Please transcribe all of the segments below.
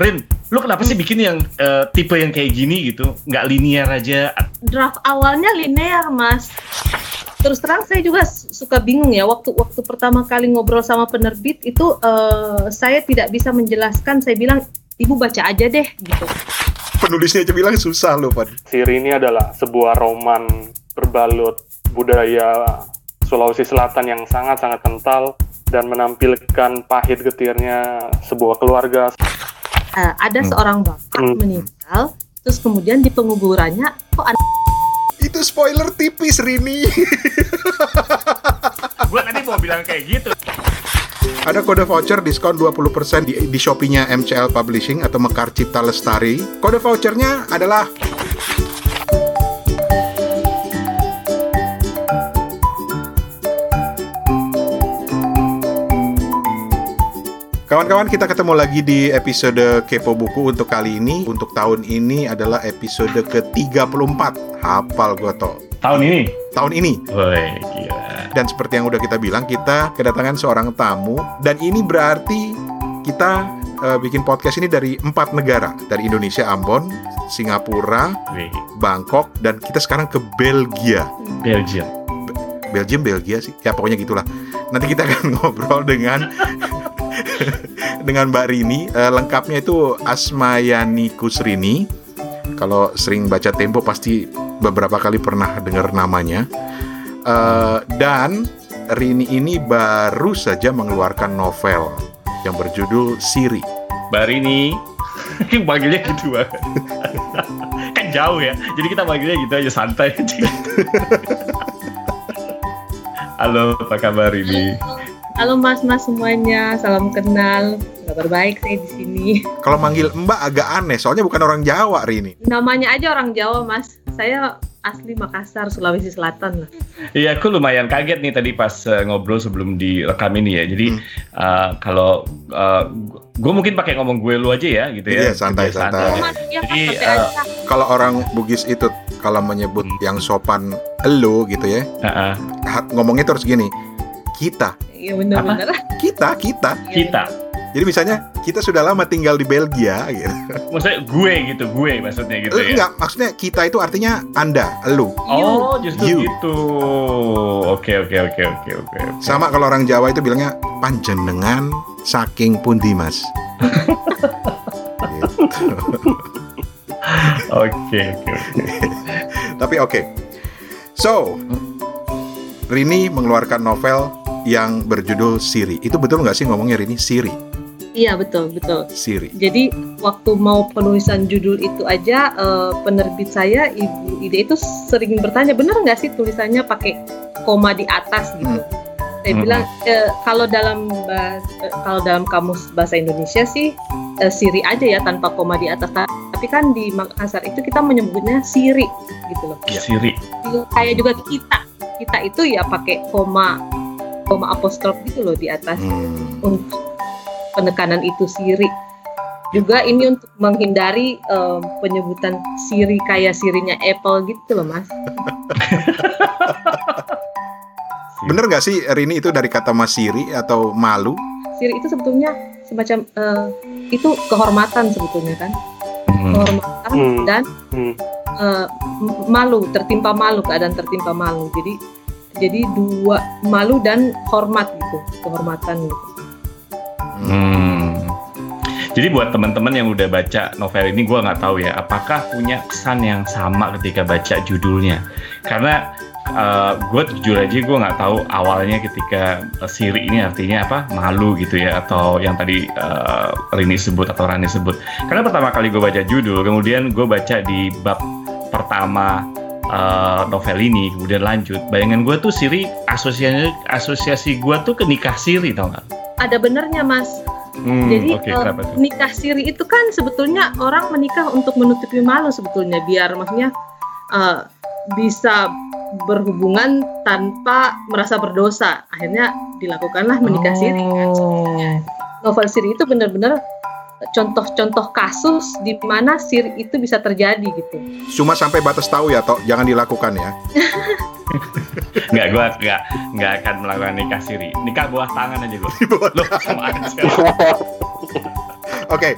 Rin, lu kenapa sih bikin yang uh, tipe yang kayak gini gitu? Nggak linear aja? Draft awalnya linear, Mas. Terus terang saya juga suka bingung ya waktu waktu pertama kali ngobrol sama penerbit itu uh, saya tidak bisa menjelaskan. Saya bilang ibu baca aja deh gitu. Penulisnya aja bilang susah loh, Pak. Siri ini adalah sebuah roman berbalut budaya Sulawesi Selatan yang sangat-sangat kental dan menampilkan pahit getirnya sebuah keluarga uh, ada hmm. seorang bapak hmm. meninggal, terus kemudian di penguburannya kok ada itu spoiler tipis Rini. Gua tadi mau bilang kayak gitu. Ada kode voucher diskon 20% di, di Shopee-nya MCL Publishing atau Mekar Cipta Lestari. Kode vouchernya adalah Kawan-kawan, kita ketemu lagi di episode Kepo Buku untuk kali ini. Untuk tahun ini adalah episode ke-34. Hafal gue toh. Tahun ini? Tahun ini. Woi, gila. Dan seperti yang udah kita bilang, kita kedatangan seorang tamu. Dan ini berarti kita uh, bikin podcast ini dari empat negara. Dari Indonesia, Ambon, Singapura, Wih. Bangkok, dan kita sekarang ke Belgia. Belgia. Belgium, Belgia sih. Ya pokoknya gitulah. Nanti kita akan ngobrol dengan dengan Mbak Rini. Uh, lengkapnya itu Asmayani Kusrini. Kalau sering baca Tempo pasti beberapa kali pernah dengar namanya. Uh, dan Rini ini baru saja mengeluarkan novel yang berjudul Siri. Mbak Rini, panggilnya gitu banget. kan jauh ya, jadi kita panggilnya gitu aja santai. Halo, apa kabar ini? Halo mas-mas semuanya, salam kenal. Kabar baik saya di sini. Kalau manggil Mbak agak aneh, soalnya bukan orang Jawa ini. Namanya aja orang Jawa mas. Saya asli Makassar, Sulawesi Selatan lah. Iya, aku lumayan kaget nih tadi pas uh, ngobrol sebelum direkam ini ya. Jadi hmm. uh, kalau uh, gue mungkin pakai ngomong gue lu aja ya, gitu ya. Iya, santai santai. santai. Ya, Jadi uh, kalau orang Bugis itu kalau menyebut hmm. yang sopan elu gitu ya, uh -uh. ngomongnya terus gini, kita Iya benar-benar. Kita, kita. Kita. Jadi misalnya kita sudah lama tinggal di Belgia gitu. Maksudnya gue gitu, gue maksudnya gitu ya. Enggak, maksudnya kita itu artinya Anda, lu. Oh, justru you. gitu. Oke, oke, oke, oke, oke. Sama kalau orang Jawa itu bilangnya panjenengan saking pundi, Mas. Oke, oke, oke. Tapi oke. Okay. So, Rini mengeluarkan novel yang berjudul Siri. Itu betul nggak sih ngomongnya ini Siri? Iya betul betul. Siri. Jadi waktu mau penulisan judul itu aja uh, penerbit saya Ibu Ide itu sering bertanya benar nggak sih tulisannya pakai koma di atas gitu. Hmm. Saya hmm. bilang e, kalau dalam bahasa, e, kalau dalam kamus bahasa Indonesia sih e, Siri aja ya tanpa koma di atas. Tapi kan di Makassar itu kita menyebutnya Siri gitu loh. Ya. Siri. Kayak juga kita kita itu ya pakai koma koma apostrof gitu loh di atas hmm. untuk penekanan itu siri juga ini untuk menghindari uh, penyebutan siri kayak sirinya Apple gitu loh mas bener nggak sih Rini itu dari kata mas siri atau malu siri itu sebetulnya semacam uh, itu kehormatan sebetulnya kan hmm. kehormatan hmm. dan hmm. Uh, malu tertimpa malu keadaan tertimpa malu jadi jadi dua malu dan hormat gitu kehormatan gitu. Hmm. jadi buat teman-teman yang udah baca novel ini gue nggak tahu ya apakah punya kesan yang sama ketika baca judulnya? Karena uh, eh, gue jujur aja gue nggak tahu awalnya ketika Siri ini artinya apa malu gitu ya atau yang tadi uh, Rini sebut atau Rani sebut. Karena pertama kali gue baca judul kemudian gue baca di bab pertama uh, novel ini kemudian lanjut. Bayangan gue tuh Siri asosiasi asosiasi gue tuh ke nikah Siri tau gak? ada benernya mas. Hmm, jadi okay, uh, nikah Siri itu kan sebetulnya orang menikah untuk menutupi malu sebetulnya biar maksudnya uh, bisa berhubungan tanpa merasa berdosa. Akhirnya dilakukanlah menikah oh. Siri kan sebetulnya. Novel Siri itu benar-benar contoh-contoh kasus di mana sir itu bisa terjadi gitu. Cuma sampai batas tahu ya, toh jangan dilakukan ya. Enggak, gua enggak enggak akan melakukan nikah siri. Nikah buah tangan aja gua. Loh, sama aja. Oke.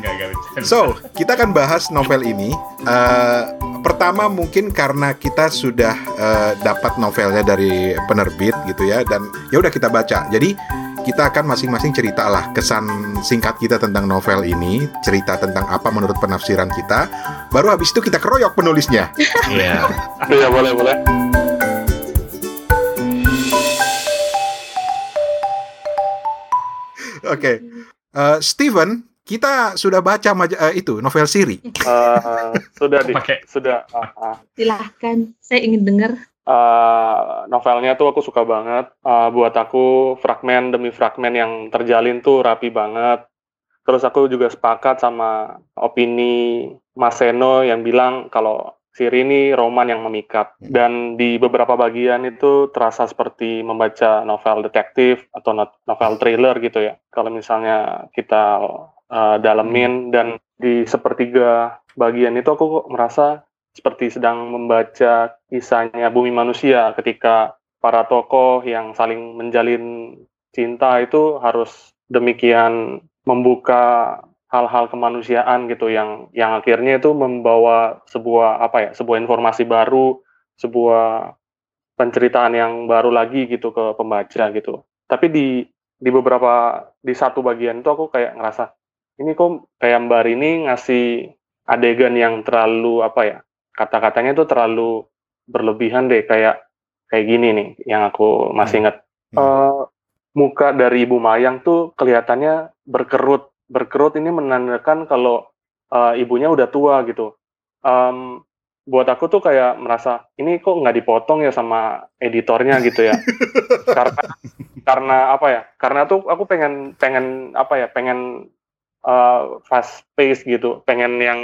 Enggak, enggak So, kita akan bahas novel ini. Uh, pertama mungkin karena kita sudah uh, dapat novelnya dari penerbit gitu ya, dan ya udah kita baca. Jadi kita akan masing-masing cerita lah kesan singkat kita tentang novel ini, cerita tentang apa menurut penafsiran kita. Baru habis itu kita keroyok penulisnya. Iya. Iya boleh boleh. Oke, okay. uh, Steven, kita sudah baca uh, itu novel Siri. Uh, sudah di, sudah. Uh, uh. Silahkan, saya ingin dengar uh, novelnya tuh aku suka banget. Uh, buat aku fragmen demi fragmen yang terjalin tuh rapi banget. Terus aku juga sepakat sama opini Mas Seno yang bilang kalau Siri ini roman yang memikat. Dan di beberapa bagian itu terasa seperti membaca novel detektif atau novel thriller gitu ya. Kalau misalnya kita uh, dalemin dan di sepertiga bagian itu aku merasa seperti sedang membaca kisahnya bumi manusia ketika para tokoh yang saling menjalin cinta itu harus demikian membuka hal-hal kemanusiaan gitu yang yang akhirnya itu membawa sebuah apa ya sebuah informasi baru sebuah penceritaan yang baru lagi gitu ke pembaca gitu. Tapi di di beberapa di satu bagian itu aku kayak ngerasa ini kok kayak Mbak ini ngasih adegan yang terlalu apa ya kata-katanya itu terlalu berlebihan deh kayak kayak gini nih yang aku masih ingat. Hmm. uh, muka dari Ibu Mayang tuh kelihatannya berkerut. Berkerut ini menandakan kalau uh, ibunya udah tua gitu. Um, buat aku tuh kayak merasa ini kok nggak dipotong ya sama editornya gitu ya? Karena karena apa ya? Karena tuh aku pengen pengen apa ya? Pengen uh, fast pace gitu. Pengen yang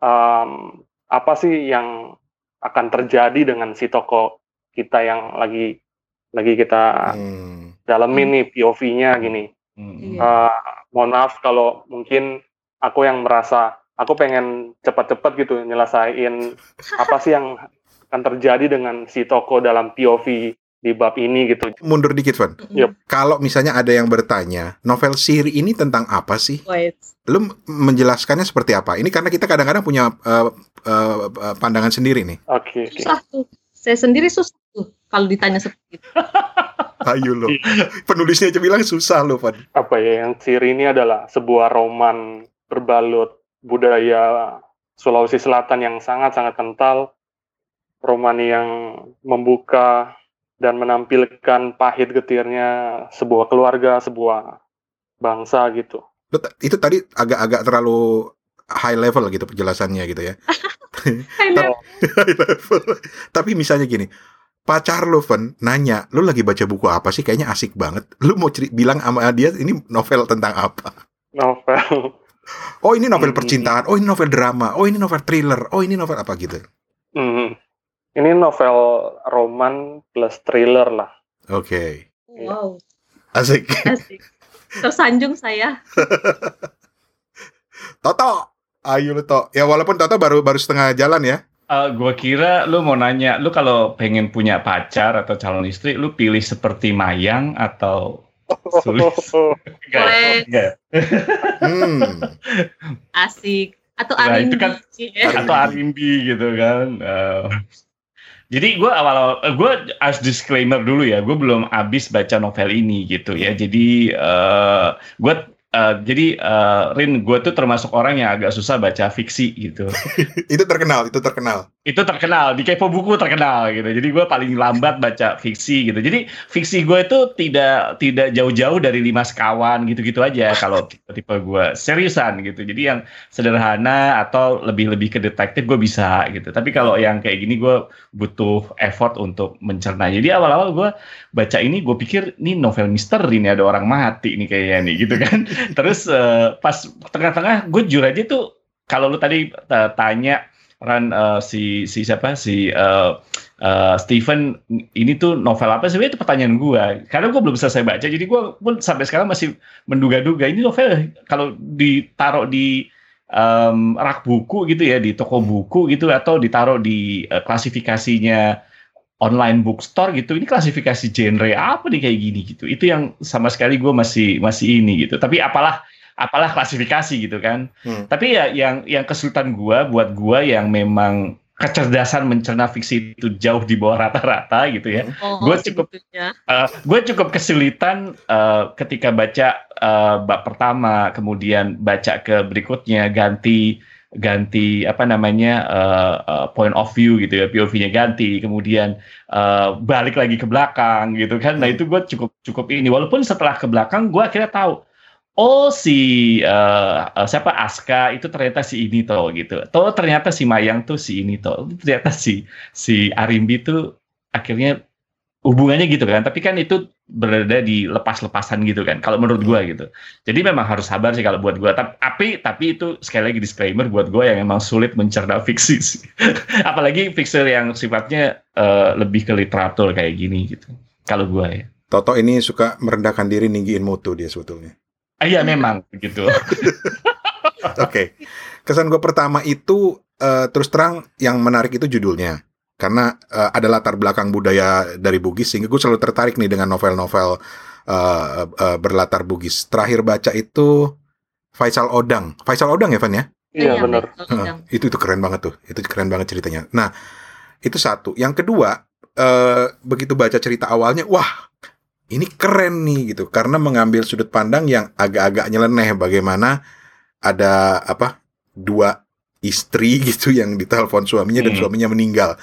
um, apa sih yang akan terjadi dengan si toko kita yang lagi lagi kita hmm. dalemin nih POV-nya gini. Hmm. Uh, mohon maaf kalau mungkin aku yang merasa aku pengen cepat-cepat gitu nyelesain apa sih yang akan terjadi dengan si toko dalam POV di bab ini gitu. Mundur dikit, Van. Yep. Kalau misalnya ada yang bertanya, novel Siri ini tentang apa sih? Wait. Lu menjelaskannya seperti apa? Ini karena kita kadang-kadang punya uh, uh, pandangan sendiri nih. Oke. Okay, Susah tuh. Saya sendiri susah tuh kalau ditanya seperti itu. Ayo lo. Penulisnya aja bilang susah lo, Van. Apa ya, yang Siri ini adalah sebuah roman berbalut budaya Sulawesi Selatan yang sangat-sangat kental. Roman yang membuka dan menampilkan pahit getirnya sebuah keluarga, sebuah bangsa gitu. Itu tadi agak-agak terlalu high level gitu penjelasannya gitu ya. high level. high level. Tapi misalnya gini, pacar lo Fen nanya, lo lagi baca buku apa sih? Kayaknya asik banget. Lo mau ceri bilang sama dia ini novel tentang apa? Novel. Oh ini novel percintaan. Oh ini novel drama. Oh ini novel thriller. Oh ini novel apa gitu? Mm ini novel roman plus thriller lah. Oke. Okay. Wow. Asik. Asik. Tersanjung saya. Toto, ayo lu Toto. Ya walaupun Toto baru baru setengah jalan ya. Uh, gua kira lu mau nanya, lu kalau pengen punya pacar atau calon istri, lu pilih seperti Mayang atau Sulis? Enggak. hmm. Asik. Atau nah, Arimbi. kan, atau Arimbi gitu kan. Uh, jadi gue awal gue harus disclaimer dulu ya, gue belum habis baca novel ini gitu ya. Jadi uh, gue Uh, jadi uh, Rin, gue tuh termasuk orang yang agak susah baca fiksi gitu. itu terkenal, itu terkenal. Itu terkenal di kepo buku terkenal gitu. Jadi gue paling lambat baca fiksi gitu. Jadi fiksi gue itu tidak tidak jauh-jauh dari lima sekawan gitu-gitu aja kalau tipe-tipe gue seriusan gitu. Jadi yang sederhana atau lebih-lebih ke detektif gue bisa gitu. Tapi kalau yang kayak gini gue butuh effort untuk mencerna. Jadi awal-awal gue baca ini gue pikir ini novel misteri nih ada orang mati nih kayaknya nih gitu kan. Terus uh, pas tengah-tengah gue jujur aja tuh kalau lu tadi uh, tanya Ran uh, si si siapa? Si uh, uh, Stephen ini tuh novel apa? Sih itu pertanyaan gue karena gue belum selesai baca jadi gue pun sampai sekarang masih menduga-duga ini novel kalau ditaruh di um, rak buku gitu ya di toko buku gitu atau ditaruh di uh, klasifikasinya online bookstore gitu ini klasifikasi genre apa nih kayak gini gitu. Itu yang sama sekali gue masih masih ini gitu. Tapi apalah apalah klasifikasi gitu kan. Hmm. Tapi ya yang yang kesulitan gua buat gua yang memang kecerdasan mencerna fiksi itu jauh di bawah rata-rata gitu ya. Oh, gue cukup uh, gue cukup kesulitan uh, ketika baca uh, bab pertama, kemudian baca ke berikutnya ganti ganti apa namanya uh, uh, point of view gitu ya POV-nya ganti kemudian uh, balik lagi ke belakang gitu kan nah itu gue cukup cukup ini walaupun setelah ke belakang gue akhirnya tahu oh si uh, siapa Aska itu ternyata si ini toh gitu. Toh ternyata si Mayang tuh si ini toh. Ternyata si si Arimbi tuh akhirnya hubungannya gitu kan. Tapi kan itu berada di lepas-lepasan gitu kan. Kalau menurut gua gitu. Jadi memang harus sabar sih kalau buat gua. Tapi tapi itu sekali lagi disclaimer buat gua yang emang sulit mencerna fiksi sih. Apalagi fiksi yang sifatnya uh, lebih ke literatur kayak gini gitu. Kalau gua ya. Toto ini suka merendahkan diri ninggiin mutu dia sebetulnya. Ah, iya memang begitu. Oke, okay. kesan gue pertama itu uh, terus terang yang menarik itu judulnya karena uh, ada latar belakang budaya dari Bugis sehingga gue selalu tertarik nih dengan novel-novel uh, uh, berlatar Bugis. Terakhir baca itu Faisal Odang. Faisal Odang ya, Van ya? Iya, iya benar. Uh, itu itu keren banget tuh. Itu keren banget ceritanya. Nah, itu satu. Yang kedua, uh, begitu baca cerita awalnya, wah ini keren nih gitu karena mengambil sudut pandang yang agak-agak nyeleneh bagaimana ada apa dua istri gitu yang ditelepon suaminya dan hmm. suaminya meninggal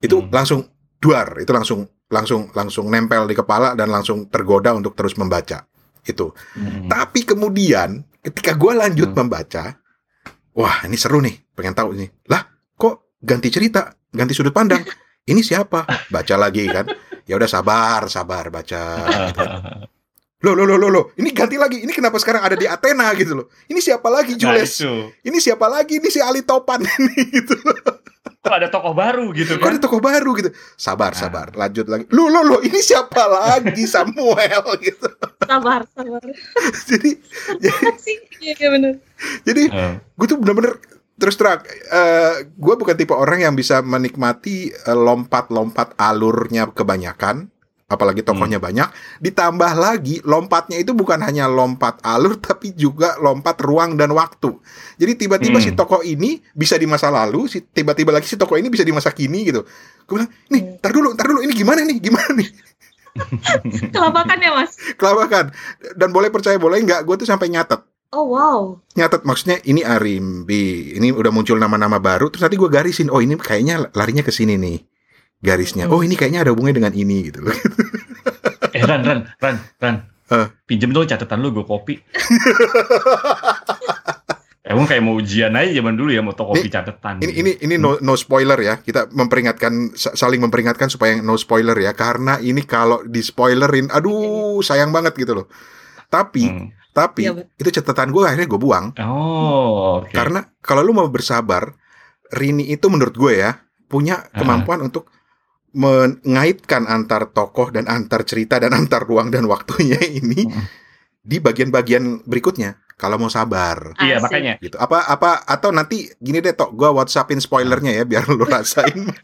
itu hmm. langsung duar itu langsung langsung langsung nempel di kepala dan langsung tergoda untuk terus membaca itu hmm. tapi kemudian ketika gue lanjut hmm. membaca wah ini seru nih pengen tahu ini lah kok ganti cerita ganti sudut pandang ini siapa baca lagi kan ya udah sabar sabar baca gitu. Loh, loh, loh, loh, loh, ini ganti lagi. Ini kenapa sekarang ada di Athena gitu loh. Ini siapa lagi nah, Jules? Nah, ini siapa lagi? Ini si Ali Topan ini gitu. Kok ada tokoh baru gitu kan? Kok ada tokoh baru gitu. Sabar, nah. sabar. Lanjut lagi. Loh, loh, loh, ini siapa lagi Samuel gitu. Sabar, sabar. jadi, jadi, iya, iya benar. Jadi, uh. gue tuh bener-bener terus terang, uh, gue bukan tipe orang yang bisa menikmati lompat eh, lompat-lompat alurnya kebanyakan, apalagi tokohnya hmm. banyak. Ditambah lagi lompatnya itu bukan hanya lompat alur, tapi juga lompat ruang dan waktu. Jadi tiba-tiba hmm. si tokoh ini bisa di masa lalu, si tiba-tiba lagi si tokoh ini bisa di masa kini gitu. Gue bilang, nih, tar dulu, tar dulu, ini gimana nih, gimana nih? Kelabakan ya mas? Kelabakan. Dan boleh percaya boleh nggak, gue tuh sampai nyatet Oh wow. Nyatet maksudnya ini Arimbi, ini udah muncul nama-nama baru, terus nanti gue garisin, oh ini kayaknya larinya ke sini nih garisnya. Oh ini kayaknya ada hubungannya dengan ini gitu loh. eh Ran, Ran, Ran, Ran. Uh. Pinjem dong catatan lu, gue kopi. Emang kayak mau ujian aja zaman dulu ya mau toko kopi catatan. Ini ini ini no, no spoiler ya. Kita memperingatkan saling memperingatkan supaya no spoiler ya karena ini kalau di spoilerin aduh sayang banget gitu loh. Tapi hmm. Tapi ya, itu catatan gue akhirnya gue buang. Oh, okay. Karena kalau lu mau bersabar, Rini itu menurut gue ya punya kemampuan uh. untuk mengaitkan antar tokoh dan antar cerita dan antar ruang dan waktunya ini uh. di bagian-bagian berikutnya. Kalau mau sabar. Iya makanya. Gitu. Apa apa atau nanti gini deh tok, gue WhatsAppin spoilernya ya biar lu rasain.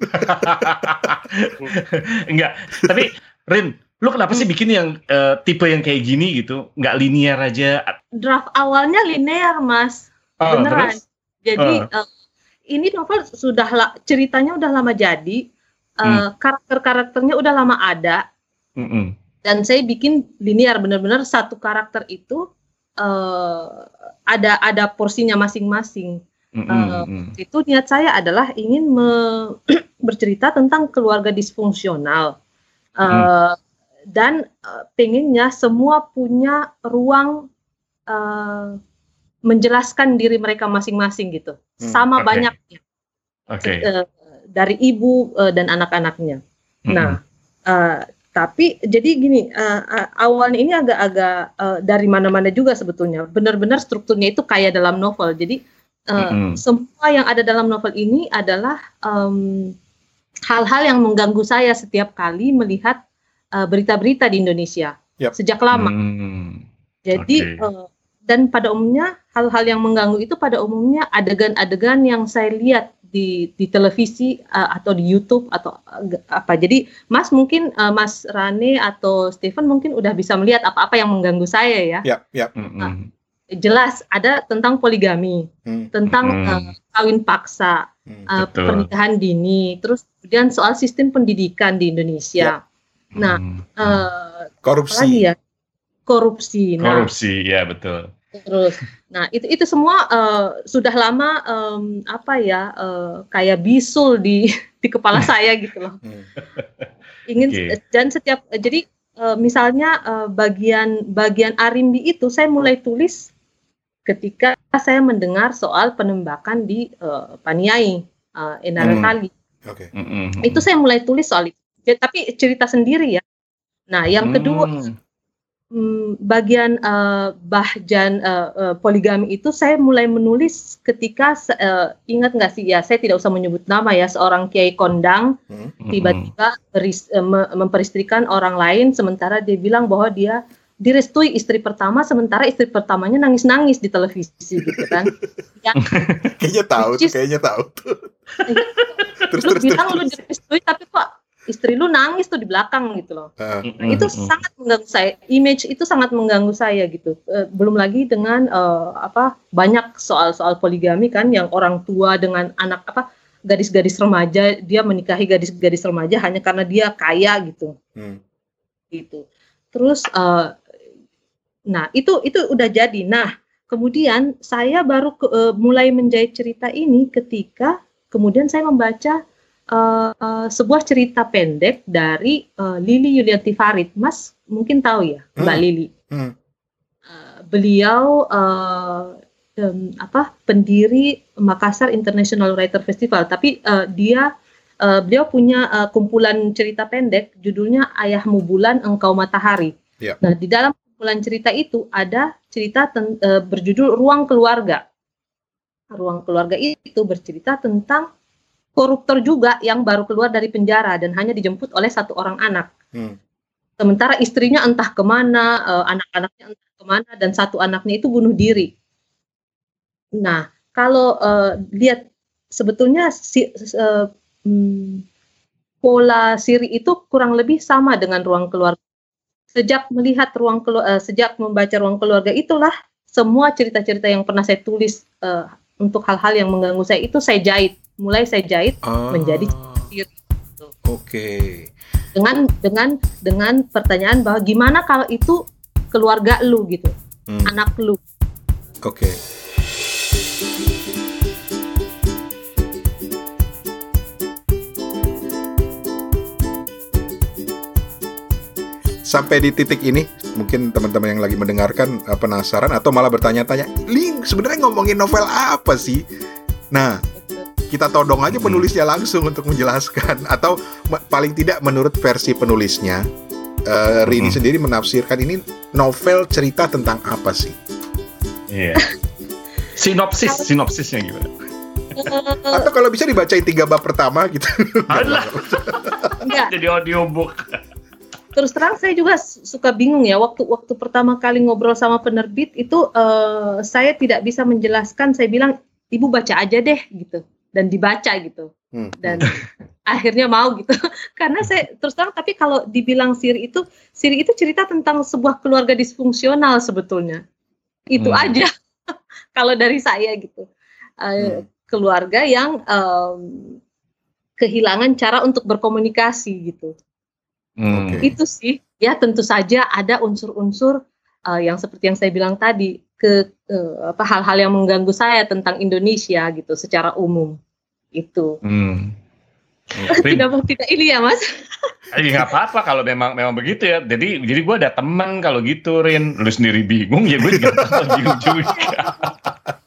Enggak. Tapi Rin, Lu kenapa sih bikin yang uh, tipe yang kayak gini gitu? Nggak linear aja? Draft awalnya linear, Mas. Oh, Beneran. Terus? Jadi uh. Uh, ini novel sudah la ceritanya udah lama jadi, uh, hmm. karakter-karakternya udah lama ada. Mm -mm. Dan saya bikin linear bener-bener satu karakter itu uh, ada ada porsinya masing-masing. Mm -hmm. uh, itu niat saya adalah ingin bercerita tentang keluarga disfungsional. Uh, dan uh, pengennya semua punya ruang uh, menjelaskan diri mereka masing-masing gitu hmm, sama okay. banyaknya okay. uh, dari ibu uh, dan anak-anaknya. Hmm. Nah, uh, tapi jadi gini uh, awalnya ini agak-agak uh, dari mana-mana juga sebetulnya. Benar-benar strukturnya itu kayak dalam novel. Jadi uh, hmm. semua yang ada dalam novel ini adalah hal-hal um, yang mengganggu saya setiap kali melihat Eh, berita-berita uh, di Indonesia yep. sejak lama. Hmm. Jadi okay. uh, eh, dan pada umumnya hal-hal yang mengganggu itu pada umumnya adegan-adegan yang saya lihat di di televisi uh, atau di YouTube atau uh, apa. Jadi Mas mungkin uh, Mas Rane atau Stephen mungkin udah bisa melihat apa-apa yang mengganggu saya ya. Yep, yep. Mm -hmm. nah, jelas ada tentang poligami, hmm. tentang hmm. Uh, kawin paksa, hmm, uh, pernikahan dini, terus kemudian soal sistem pendidikan di Indonesia. Nah, hmm. uh, korupsi. ya? Korupsi. Nah, korupsi, ya betul. Terus, nah itu itu semua uh, sudah lama um, apa ya uh, kayak bisul di di kepala saya gitu loh. Hmm. Ingin okay. dan setiap jadi uh, misalnya uh, bagian bagian Arimbi itu saya mulai tulis ketika saya mendengar soal penembakan di uh, Paniai uh, Enara hmm. Kali. Okay. Mm -hmm. Itu saya mulai tulis soal itu. Tapi cerita sendiri ya. Nah, yang kedua hmm hmm, bagian uh, bahjan uh, uh, poligami itu saya mulai menulis ketika uh, ingat nggak sih ya saya tidak usah menyebut nama ya seorang kiai kondang hmm. tiba-tiba beris, uh, memperistrikan orang lain sementara dia bilang bahwa dia direstui istri pertama sementara istri pertamanya nangis-nangis di televisi gitu kan. Yang, kayaknya tahu, tuh, kayaknya tahu tuh. terus, lu terus, bilang terus, lu direstui tapi kok istri lu nangis tuh di belakang gitu loh. Uh, nah, itu uh, sangat mengganggu saya. Image itu sangat mengganggu saya gitu. Uh, belum lagi dengan uh, apa banyak soal-soal poligami kan yang orang tua dengan anak apa gadis-gadis remaja dia menikahi gadis-gadis remaja hanya karena dia kaya gitu. Hmm. Gitu. Terus uh, nah itu itu udah jadi. Nah, kemudian saya baru ke, uh, mulai menjahit cerita ini ketika kemudian saya membaca uh, uh, sebuah cerita pendek dari uh, Lili Yulianti Farid. Mas mungkin tahu ya, Mbak hmm. Lili. Hmm. Uh, beliau uh, um, apa pendiri Makassar International Writer Festival, tapi uh, dia uh, beliau punya uh, kumpulan cerita pendek judulnya Ayahmu Bulan Engkau Matahari. Yeah. Nah, di dalam kumpulan cerita itu ada cerita ten, uh, berjudul Ruang Keluarga. Ruang Keluarga itu bercerita tentang koruptor juga yang baru keluar dari penjara dan hanya dijemput oleh satu orang anak. Hmm. Sementara istrinya entah ke mana, uh, anak-anaknya entah ke mana, dan satu anaknya itu bunuh diri. Nah, kalau uh, lihat sebetulnya si, uh, hmm, pola siri itu kurang lebih sama dengan ruang keluarga. Sejak melihat ruang keluarga, uh, sejak membaca ruang keluarga itulah semua cerita-cerita yang pernah saya tulis uh, untuk hal-hal yang mengganggu saya itu saya jahit mulai saya jahit ah. menjadi. Gitu. Oke. Okay. Dengan dengan dengan pertanyaan bahwa gimana kalau itu keluarga lu gitu, hmm. anak lu. Oke. Okay. Sampai di titik ini, mungkin teman-teman yang lagi mendengarkan uh, penasaran atau malah bertanya-tanya, Link sebenarnya ngomongin novel apa sih? Nah, kita todong aja penulisnya langsung untuk menjelaskan atau paling tidak menurut versi penulisnya uh, Rini hmm. sendiri menafsirkan ini novel cerita tentang apa sih? Iya. Yeah. Sinopsis, sinopsisnya gimana? Atau kalau bisa dibacain tiga bab pertama gitu. Alah. Enggak. Jadi audiobook. Terus terang saya juga suka bingung ya waktu waktu pertama kali ngobrol sama penerbit itu uh, saya tidak bisa menjelaskan. Saya bilang ibu baca aja deh gitu dan dibaca gitu hmm. dan akhirnya mau gitu karena saya terus terang tapi kalau dibilang siri itu siri itu cerita tentang sebuah keluarga disfungsional sebetulnya itu hmm. aja kalau dari saya gitu uh, hmm. keluarga yang um, kehilangan cara untuk berkomunikasi gitu hmm. itu sih ya tentu saja ada unsur-unsur uh, yang seperti yang saya bilang tadi ke uh, apa hal-hal yang mengganggu saya tentang Indonesia gitu secara umum itu. Hmm. tidak mau tidak ini ya mas? Iya nggak apa-apa kalau memang memang begitu ya. Jadi jadi gue ada teman kalau gitu Rin, lu sendiri bingung ya gue juga.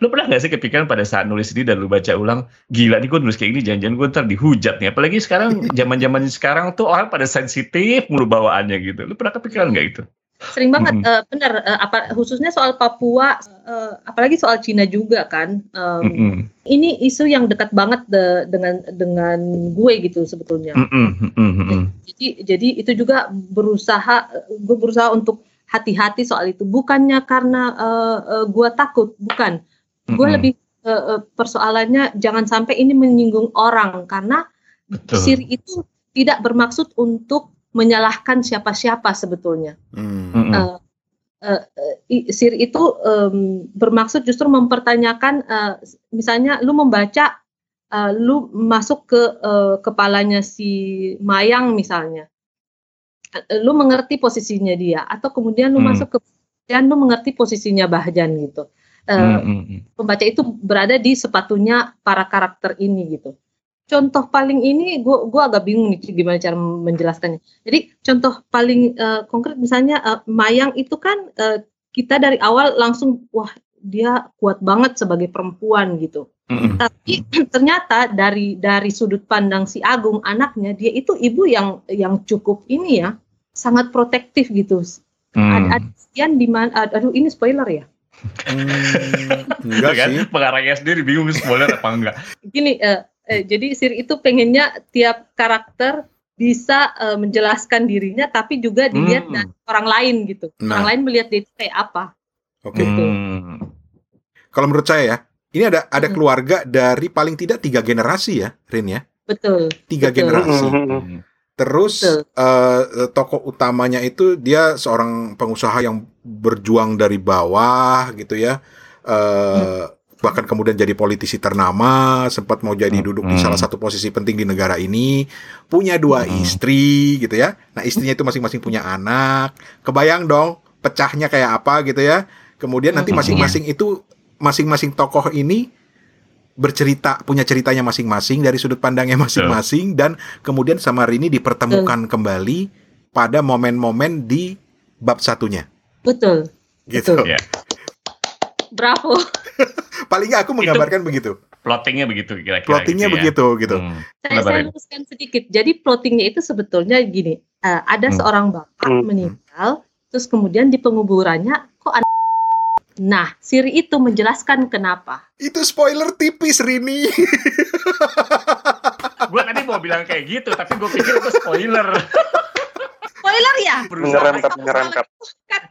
Lu pernah gak sih kepikiran pada saat nulis ini dan lu baca ulang, gila nih gue nulis kayak gini, jangan-jangan gue ntar dihujat nih. Apalagi sekarang, zaman zaman sekarang tuh orang pada sensitif mulu bawaannya gitu. Lu pernah kepikiran gak itu? Sering banget, mm -hmm. uh, benar. Uh, apa khususnya soal Papua, uh, apalagi soal Cina juga kan. Um, mm -hmm. Ini isu yang dekat banget de, dengan dengan gue gitu sebetulnya. Mm -hmm. Mm -hmm. Jadi jadi itu juga berusaha, gue berusaha untuk hati-hati soal itu. Bukannya karena uh, uh, gue takut, bukan. Gue mm -hmm. lebih uh, persoalannya jangan sampai ini menyinggung orang karena Betul. siri itu tidak bermaksud untuk menyalahkan siapa-siapa sebetulnya. Hmm. Uh, uh, sir itu um, bermaksud justru mempertanyakan uh, misalnya lu membaca uh, lu masuk ke uh, kepalanya si Mayang misalnya uh, lu mengerti posisinya dia atau kemudian lu hmm. masuk ke dan lu mengerti posisinya Bahjan gitu uh, hmm. pembaca itu berada di sepatunya para karakter ini gitu contoh paling ini gue gua agak bingung nih gimana cara menjelaskannya. Jadi contoh paling uh, konkret misalnya uh, Mayang itu kan uh, kita dari awal langsung wah dia kuat banget sebagai perempuan gitu. Mm-hmm. Tapi ternyata dari dari sudut pandang si Agung anaknya dia itu ibu yang yang cukup ini ya sangat protektif gitu. Mm. Ada, ada di mana aduh ini spoiler ya. Hmm, enggak kan? sih. Pengarangnya sendiri bingung spoiler apa enggak. Gini, uh, eh, jadi Sir itu pengennya tiap karakter bisa uh, menjelaskan dirinya tapi juga dilihat hmm. dari orang lain gitu. Nah. Orang lain melihat dia kayak apa. Oke. Okay. Gitu. Hmm. Kalau menurut saya ya, ini ada ada hmm. keluarga dari paling tidak tiga generasi ya, Rin ya. Betul. Tiga Betul. generasi. Hmm. Terus uh, tokoh utamanya itu dia seorang pengusaha yang berjuang dari bawah gitu ya. Uh, hmm bahkan kemudian jadi politisi ternama, sempat mau jadi duduk di salah satu posisi penting di negara ini, punya dua istri gitu ya. Nah, istrinya itu masing-masing punya anak. Kebayang dong pecahnya kayak apa gitu ya. Kemudian nanti masing-masing itu masing-masing tokoh ini bercerita punya ceritanya masing-masing dari sudut pandangnya masing-masing dan kemudian sama Rini dipertemukan kembali pada momen-momen di bab satunya. Betul. Gitu. Betul. Yeah. Bravo. Paling nggak aku menggambarkan itu, begitu. Plottingnya begitu kira-kira. Plottingnya gitu ya. begitu gitu. Hmm. Saya, saya luruskan sedikit. Jadi plottingnya itu sebetulnya gini. Uh, ada hmm. seorang bapak hmm. meninggal, terus kemudian di penguburannya kok anak Nah, Siri itu menjelaskan kenapa. Itu spoiler tipis, Rini. gue tadi mau bilang kayak gitu, tapi gue pikir itu spoiler. Spoiler ya? Menyerem cut menyerem cut.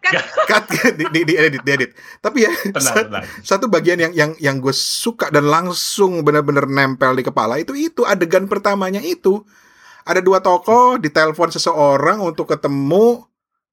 Cut cut. Di, di, di edit di edit. Tapi ya tenang, satu bagian yang yang yang gue suka dan langsung benar-benar nempel di kepala itu itu adegan pertamanya itu. Ada dua tokoh ditelepon seseorang untuk ketemu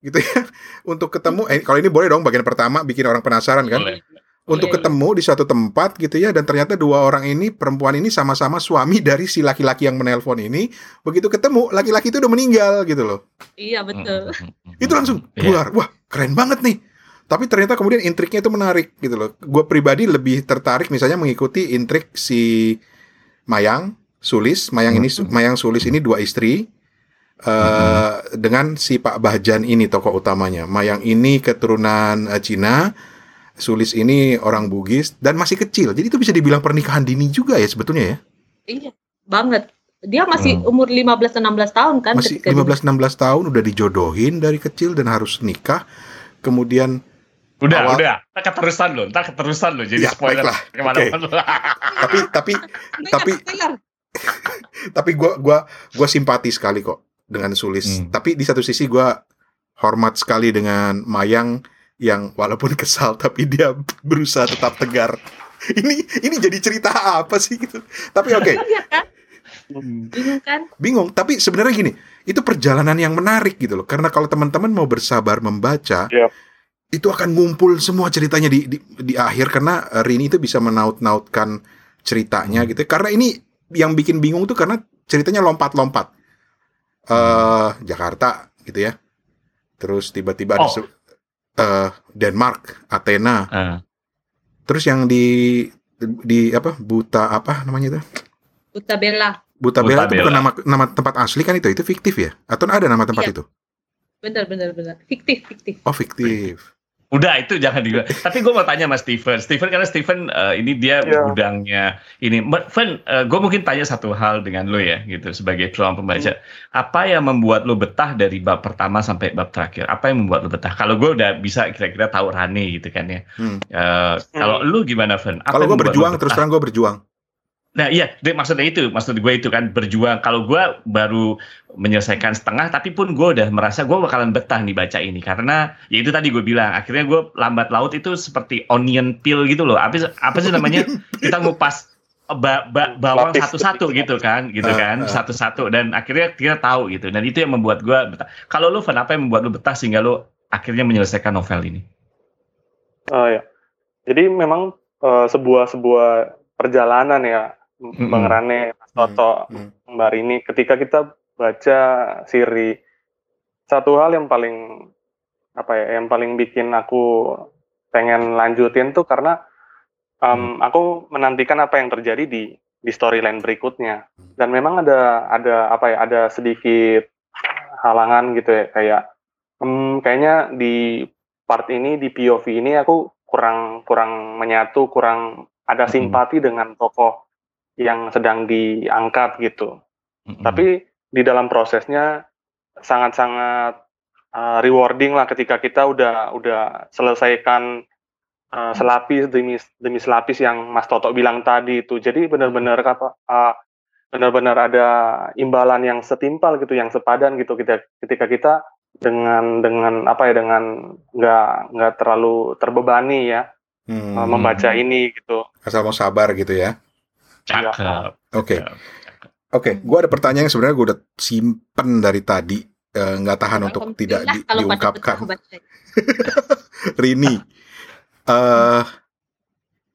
gitu ya. Untuk ketemu eh kalau ini boleh dong bagian pertama bikin orang penasaran kan? Boleh untuk iya. ketemu di suatu tempat gitu ya dan ternyata dua orang ini perempuan ini sama-sama suami dari si laki-laki yang menelpon ini begitu ketemu laki-laki itu udah meninggal gitu loh. Iya betul. Itu langsung iya. keluar. Wah keren banget nih. Tapi ternyata kemudian intriknya itu menarik gitu loh. Gue pribadi lebih tertarik misalnya mengikuti intrik si Mayang Sulis. Mayang ini Mayang Sulis ini dua istri uh, dengan si Pak Bahjan ini tokoh utamanya Mayang ini keturunan uh, Cina Sulis ini orang Bugis dan masih kecil. Jadi itu bisa dibilang pernikahan dini juga ya sebetulnya ya? Iya, banget. Dia masih hmm. umur 15 16 tahun kan Masih 15 16 tahun udah dijodohin dari kecil dan harus nikah. Kemudian Udah, awal... udah. Ntar keterusan loh, ntar keterusan loh. Jadi ya, spoiler ke mana okay. tapi, tapi, tapi, tapi gue gua, gua simpati sekali kok dengan Sulis. Hmm. Tapi di satu sisi gue hormat sekali dengan Mayang yang walaupun kesal tapi dia berusaha tetap tegar. ini ini jadi cerita apa sih gitu. Tapi oke. Okay. Iya kan? Bingung kan? Bingung, tapi sebenarnya gini, itu perjalanan yang menarik gitu loh. Karena kalau teman-teman mau bersabar membaca, yep. itu akan ngumpul semua ceritanya di, di di akhir karena Rini itu bisa menaut-nautkan ceritanya gitu. Karena ini yang bikin bingung tuh karena ceritanya lompat-lompat. Uh, Jakarta gitu ya. Terus tiba-tiba oh. ada uh, Denmark, Athena. Uh. Terus yang di di apa Buta apa namanya itu? Buta Bella. Buta, Bella itu bukan nama nama tempat asli kan itu? Itu fiktif ya? Atau ada nama tempat iya. itu? Benar benar benar. Fiktif fiktif. Oh fiktif. Udah itu jangan juga. Tapi gue mau tanya Mas Steven. Steven karena Steven uh, ini dia yeah. gudangnya ini. Steven, uh, gue mungkin tanya satu hal dengan lo ya gitu sebagai seorang pembaca. Hmm. Apa yang membuat lo betah dari bab pertama sampai bab terakhir? Apa yang membuat lo betah? Kalau gue udah bisa kira-kira tahu Rani gitu kan ya. Hmm. Uh, kalau hmm. lo gimana, Fen? Kalau gue berjuang, terus terang gue berjuang. Nah iya, maksudnya itu, maksud gue itu kan berjuang. Kalau gue baru menyelesaikan setengah, tapi pun gue udah merasa gue bakalan betah nih baca ini karena ya itu tadi gue bilang, akhirnya gue lambat laut itu seperti onion peel gitu loh. Apa apa sih namanya? Kita ngupas ba ba bawang satu-satu gitu kan, gitu kan, satu-satu dan akhirnya kita tahu gitu. Dan itu yang membuat gue betah. Kalau lu, Van, apa yang membuat lu betah sehingga lu akhirnya menyelesaikan novel ini? Uh, ya. Jadi memang uh, sebuah sebuah perjalanan ya, mm-hmm. Bang Rane, Mas Toto, mm-hmm. Mbak Rini, ketika kita baca Siri, satu hal yang paling apa ya, yang paling bikin aku pengen lanjutin tuh karena um, aku menantikan apa yang terjadi di di storyline berikutnya. Dan memang ada ada apa ya ada sedikit halangan gitu ya kayak um, kayaknya di part ini di POV ini aku kurang kurang menyatu kurang ada simpati dengan tokoh yang sedang diangkat gitu hmm. tapi di dalam prosesnya sangat-sangat uh, rewarding lah ketika kita udah udah selesaikan uh, selapis demi demi selapis yang Mas Toto bilang tadi itu. Jadi benar-benar kata uh, benar-benar ada imbalan yang setimpal gitu, yang sepadan gitu kita ketika kita dengan dengan apa ya dengan nggak nggak terlalu terbebani ya hmm. membaca ini gitu. Asal mau sabar gitu ya. Cakep. Oke. Okay. Oke, okay, gue ada pertanyaan yang sebenarnya gue udah simpen dari tadi, nggak uh, tahan untuk tidak di, diungkapkan. Rini, uh,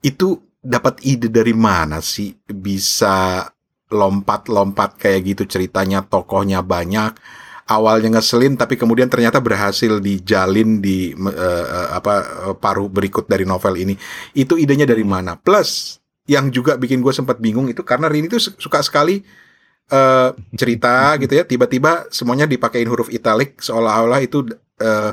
itu dapat ide dari mana sih bisa lompat-lompat kayak gitu ceritanya tokohnya banyak awalnya ngeselin tapi kemudian ternyata berhasil dijalin di uh, apa paruh berikut dari novel ini itu idenya dari mana plus yang juga bikin gue sempat bingung itu karena Rini tuh suka sekali uh, cerita gitu ya. Tiba-tiba semuanya dipakein huruf italik seolah-olah itu uh,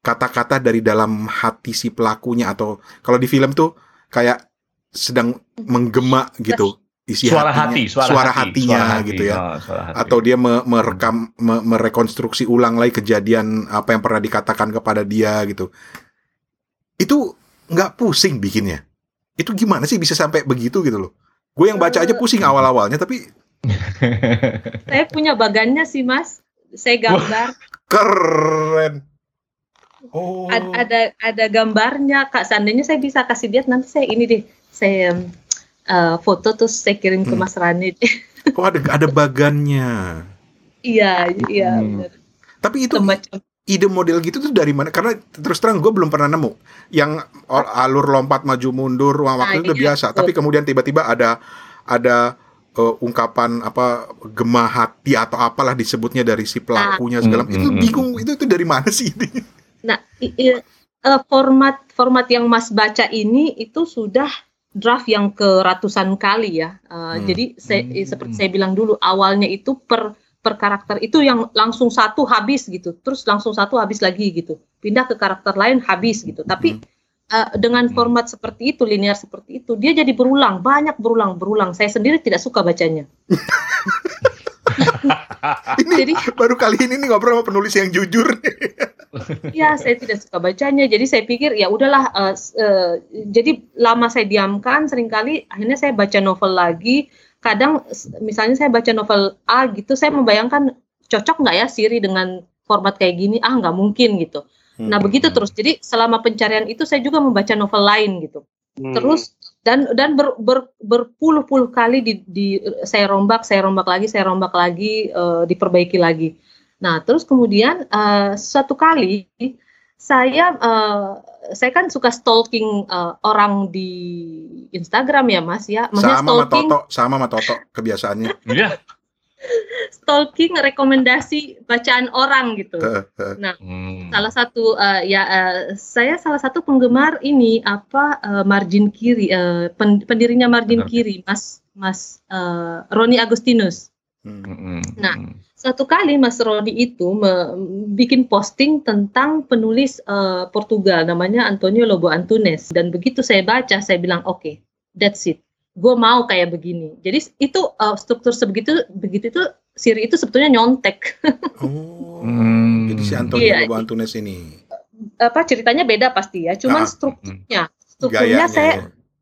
kata-kata dari dalam hati si pelakunya atau kalau di film tuh kayak sedang menggema gitu isi suara hatinya, hati suara, suara hati, hatinya suara hati, gitu ya. oh, hati. atau dia me merekam me merekonstruksi ulang lagi kejadian apa yang pernah dikatakan kepada dia gitu. Itu nggak pusing bikinnya itu gimana sih bisa sampai begitu gitu loh gue yang baca aja pusing awal awalnya tapi saya punya bagannya sih mas saya gambar keren Oh. Ada ada gambarnya kak. Seandainya saya bisa kasih lihat nanti saya ini deh saya uh, foto terus saya kirim ke hmm. Mas Rani. Oh ada ada bagannya. iya iya. Hmm. Tapi itu Semacam. Ide model gitu tuh dari mana? Karena terus terang gue belum pernah nemu yang alur lompat maju mundur ruang waktu nah, itu udah biasa. Betul. Tapi kemudian tiba-tiba ada ada uh, ungkapan apa gemah hati atau apalah disebutnya dari si pelakunya segala hmm, itu hmm, bingung itu itu dari mana sih ini? Nah, uh, format format yang Mas baca ini itu sudah draft yang ke ratusan kali ya. Uh, hmm. Jadi saya, hmm. seperti saya bilang dulu awalnya itu per per karakter itu yang langsung satu habis gitu, terus langsung satu habis lagi gitu, pindah ke karakter lain habis gitu. Tapi uh, dengan hmm. format seperti itu, linear seperti itu, dia jadi berulang, banyak berulang, berulang. Saya sendiri tidak suka bacanya. ini jadi baru kali ini nih ngobrol sama penulis yang jujur. Iya, saya tidak suka bacanya. Jadi saya pikir ya udahlah. Uh, uh, jadi lama saya diamkan, sering kali akhirnya saya baca novel lagi. Kadang misalnya saya baca novel A gitu, saya membayangkan cocok nggak ya Siri dengan format kayak gini? Ah nggak mungkin gitu. Nah hmm. begitu terus. Jadi selama pencarian itu saya juga membaca novel lain gitu. Hmm. Terus dan dan ber, ber, berpuluh-puluh kali di, di saya rombak, saya rombak lagi, saya rombak lagi, uh, diperbaiki lagi. Nah, terus kemudian uh, suatu kali saya uh, saya kan suka stalking uh, orang di Instagram ya, Mas ya. Maksudnya sama stalking, sama Toto, sama sama Toto kebiasaannya. Iya stalking rekomendasi bacaan orang gitu. Nah, hmm. salah satu uh, ya uh, saya salah satu penggemar ini apa uh, margin kiri uh, pen, pendirinya margin Benar. kiri Mas Mas uh, Roni Agustinus. Hmm. Nah, satu kali Mas Roni itu me, bikin posting tentang penulis uh, Portugal namanya Antonio Lobo Antunes dan begitu saya baca saya bilang oke, okay, that's it gue mau kayak begini. Jadi itu uh, struktur sebegitu begitu itu Siri itu sebetulnya nyontek. oh, hmm. jadi si Antonio iya, Antunes ini. Apa ceritanya beda pasti ya, cuman ah, strukturnya, strukturnya Gayanya, saya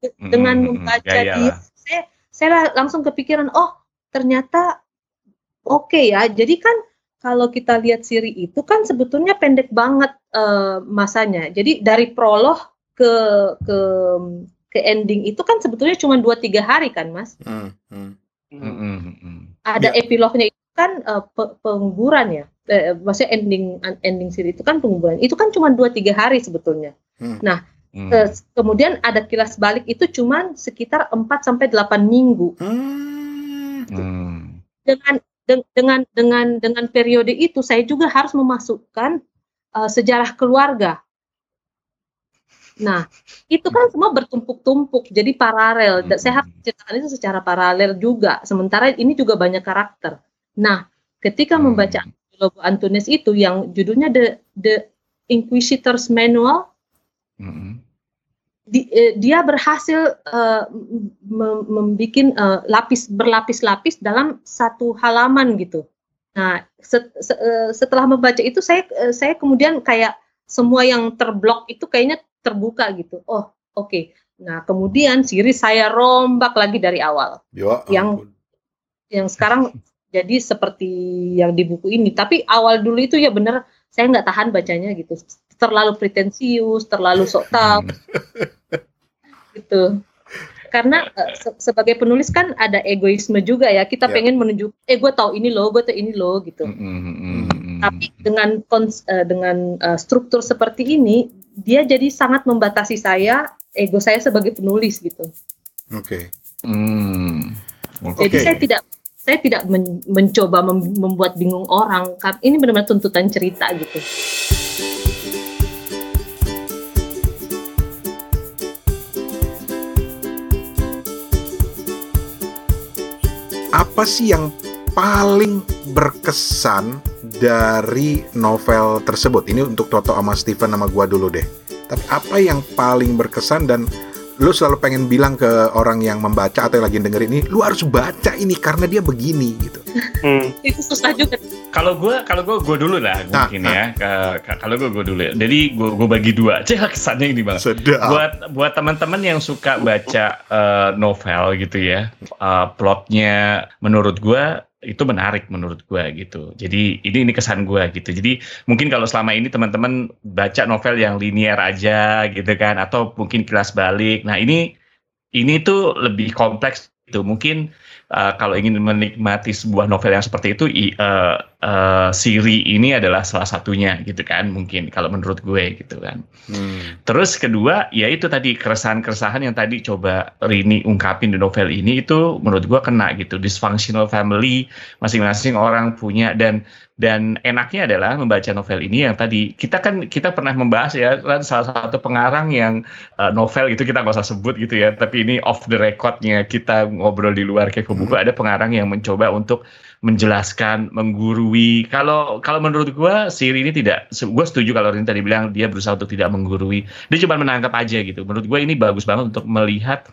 ya. dengan membaca dia, saya, saya langsung kepikiran, oh ternyata oke okay ya. Jadi kan kalau kita lihat Siri itu kan sebetulnya pendek banget uh, masanya. Jadi dari prolog ke ke ke ending itu kan sebetulnya cuma dua tiga hari kan mas hmm, hmm. Hmm, hmm, hmm. ada ya. epilognya itu kan uh, pe penguburan ya eh, maksudnya ending ending siri itu kan penguburan itu kan cuma dua tiga hari sebetulnya hmm. nah Hmm. kemudian ada kilas balik itu cuma sekitar 4 sampai 8 minggu. Hmm. Hmm. Dengan de dengan dengan dengan periode itu saya juga harus memasukkan uh, sejarah keluarga. Nah, itu kan semua bertumpuk-tumpuk, jadi paralel. Dan saya harus ceritakan itu secara paralel juga. Sementara ini juga banyak karakter. Nah, ketika membaca Lobo Antunes itu yang judulnya The The Inquisitor's Manual, di, eh, dia berhasil uh, membuat uh, lapis berlapis-lapis dalam satu halaman gitu. Nah, set, se, uh, setelah membaca itu saya uh, saya kemudian kayak semua yang terblok itu kayaknya terbuka gitu. Oh, oke. Okay. Nah, kemudian series saya rombak lagi dari awal. Ya, yang yang sekarang jadi seperti yang di buku ini. Tapi awal dulu itu ya bener saya nggak tahan bacanya gitu. Terlalu pretensius, terlalu sok tahu. gitu karena uh, se sebagai penulis kan ada egoisme juga ya kita yeah. pengen menunjuk eh gue tahu ini loh gue tahu ini loh gitu mm -hmm. tapi dengan uh, dengan uh, struktur seperti ini dia jadi sangat membatasi saya ego saya sebagai penulis gitu oke okay. mm. okay. jadi saya tidak saya tidak men mencoba mem membuat bingung orang ini benar-benar tuntutan cerita gitu apa sih yang paling berkesan dari novel tersebut? Ini untuk Toto sama Steven sama gua dulu deh. Tapi apa yang paling berkesan dan lu selalu pengen bilang ke orang yang membaca atau yang lagi denger ini, lu harus baca ini karena dia begini gitu. Hmm. Itu susah juga. Kalau gue, kalau gue, gue dulu lah nah, mungkin nah. ya. Kalau gue, gue dulu ya. Jadi gue, gue bagi dua. Cek kesannya ini bang. Sedap. Buat, buat teman-teman yang suka baca uh, novel gitu ya, uh, plotnya menurut gue itu menarik menurut gue gitu. Jadi ini ini kesan gue gitu. Jadi mungkin kalau selama ini teman-teman baca novel yang linear aja gitu kan, atau mungkin kelas balik. Nah ini ini tuh lebih kompleks itu. Mungkin uh, kalau ingin menikmati sebuah novel yang seperti itu, uh, uh, Siri ini adalah salah satunya gitu kan. Mungkin kalau menurut gue gitu kan. Hmm. Terus kedua, ya itu tadi keresahan-keresahan yang tadi coba Rini ungkapin di novel ini itu menurut gue kena gitu. Dysfunctional family, masing-masing orang punya dan dan enaknya adalah membaca novel ini yang tadi kita kan kita pernah membahas ya kan salah satu pengarang yang uh, novel itu kita nggak usah sebut gitu ya tapi ini off the recordnya kita ngobrol di luar kayak buku hmm. ada pengarang yang mencoba untuk menjelaskan menggurui kalau kalau menurut gue Siri ini tidak gue setuju kalau Rin tadi bilang dia berusaha untuk tidak menggurui dia cuma menangkap aja gitu menurut gue ini bagus banget untuk melihat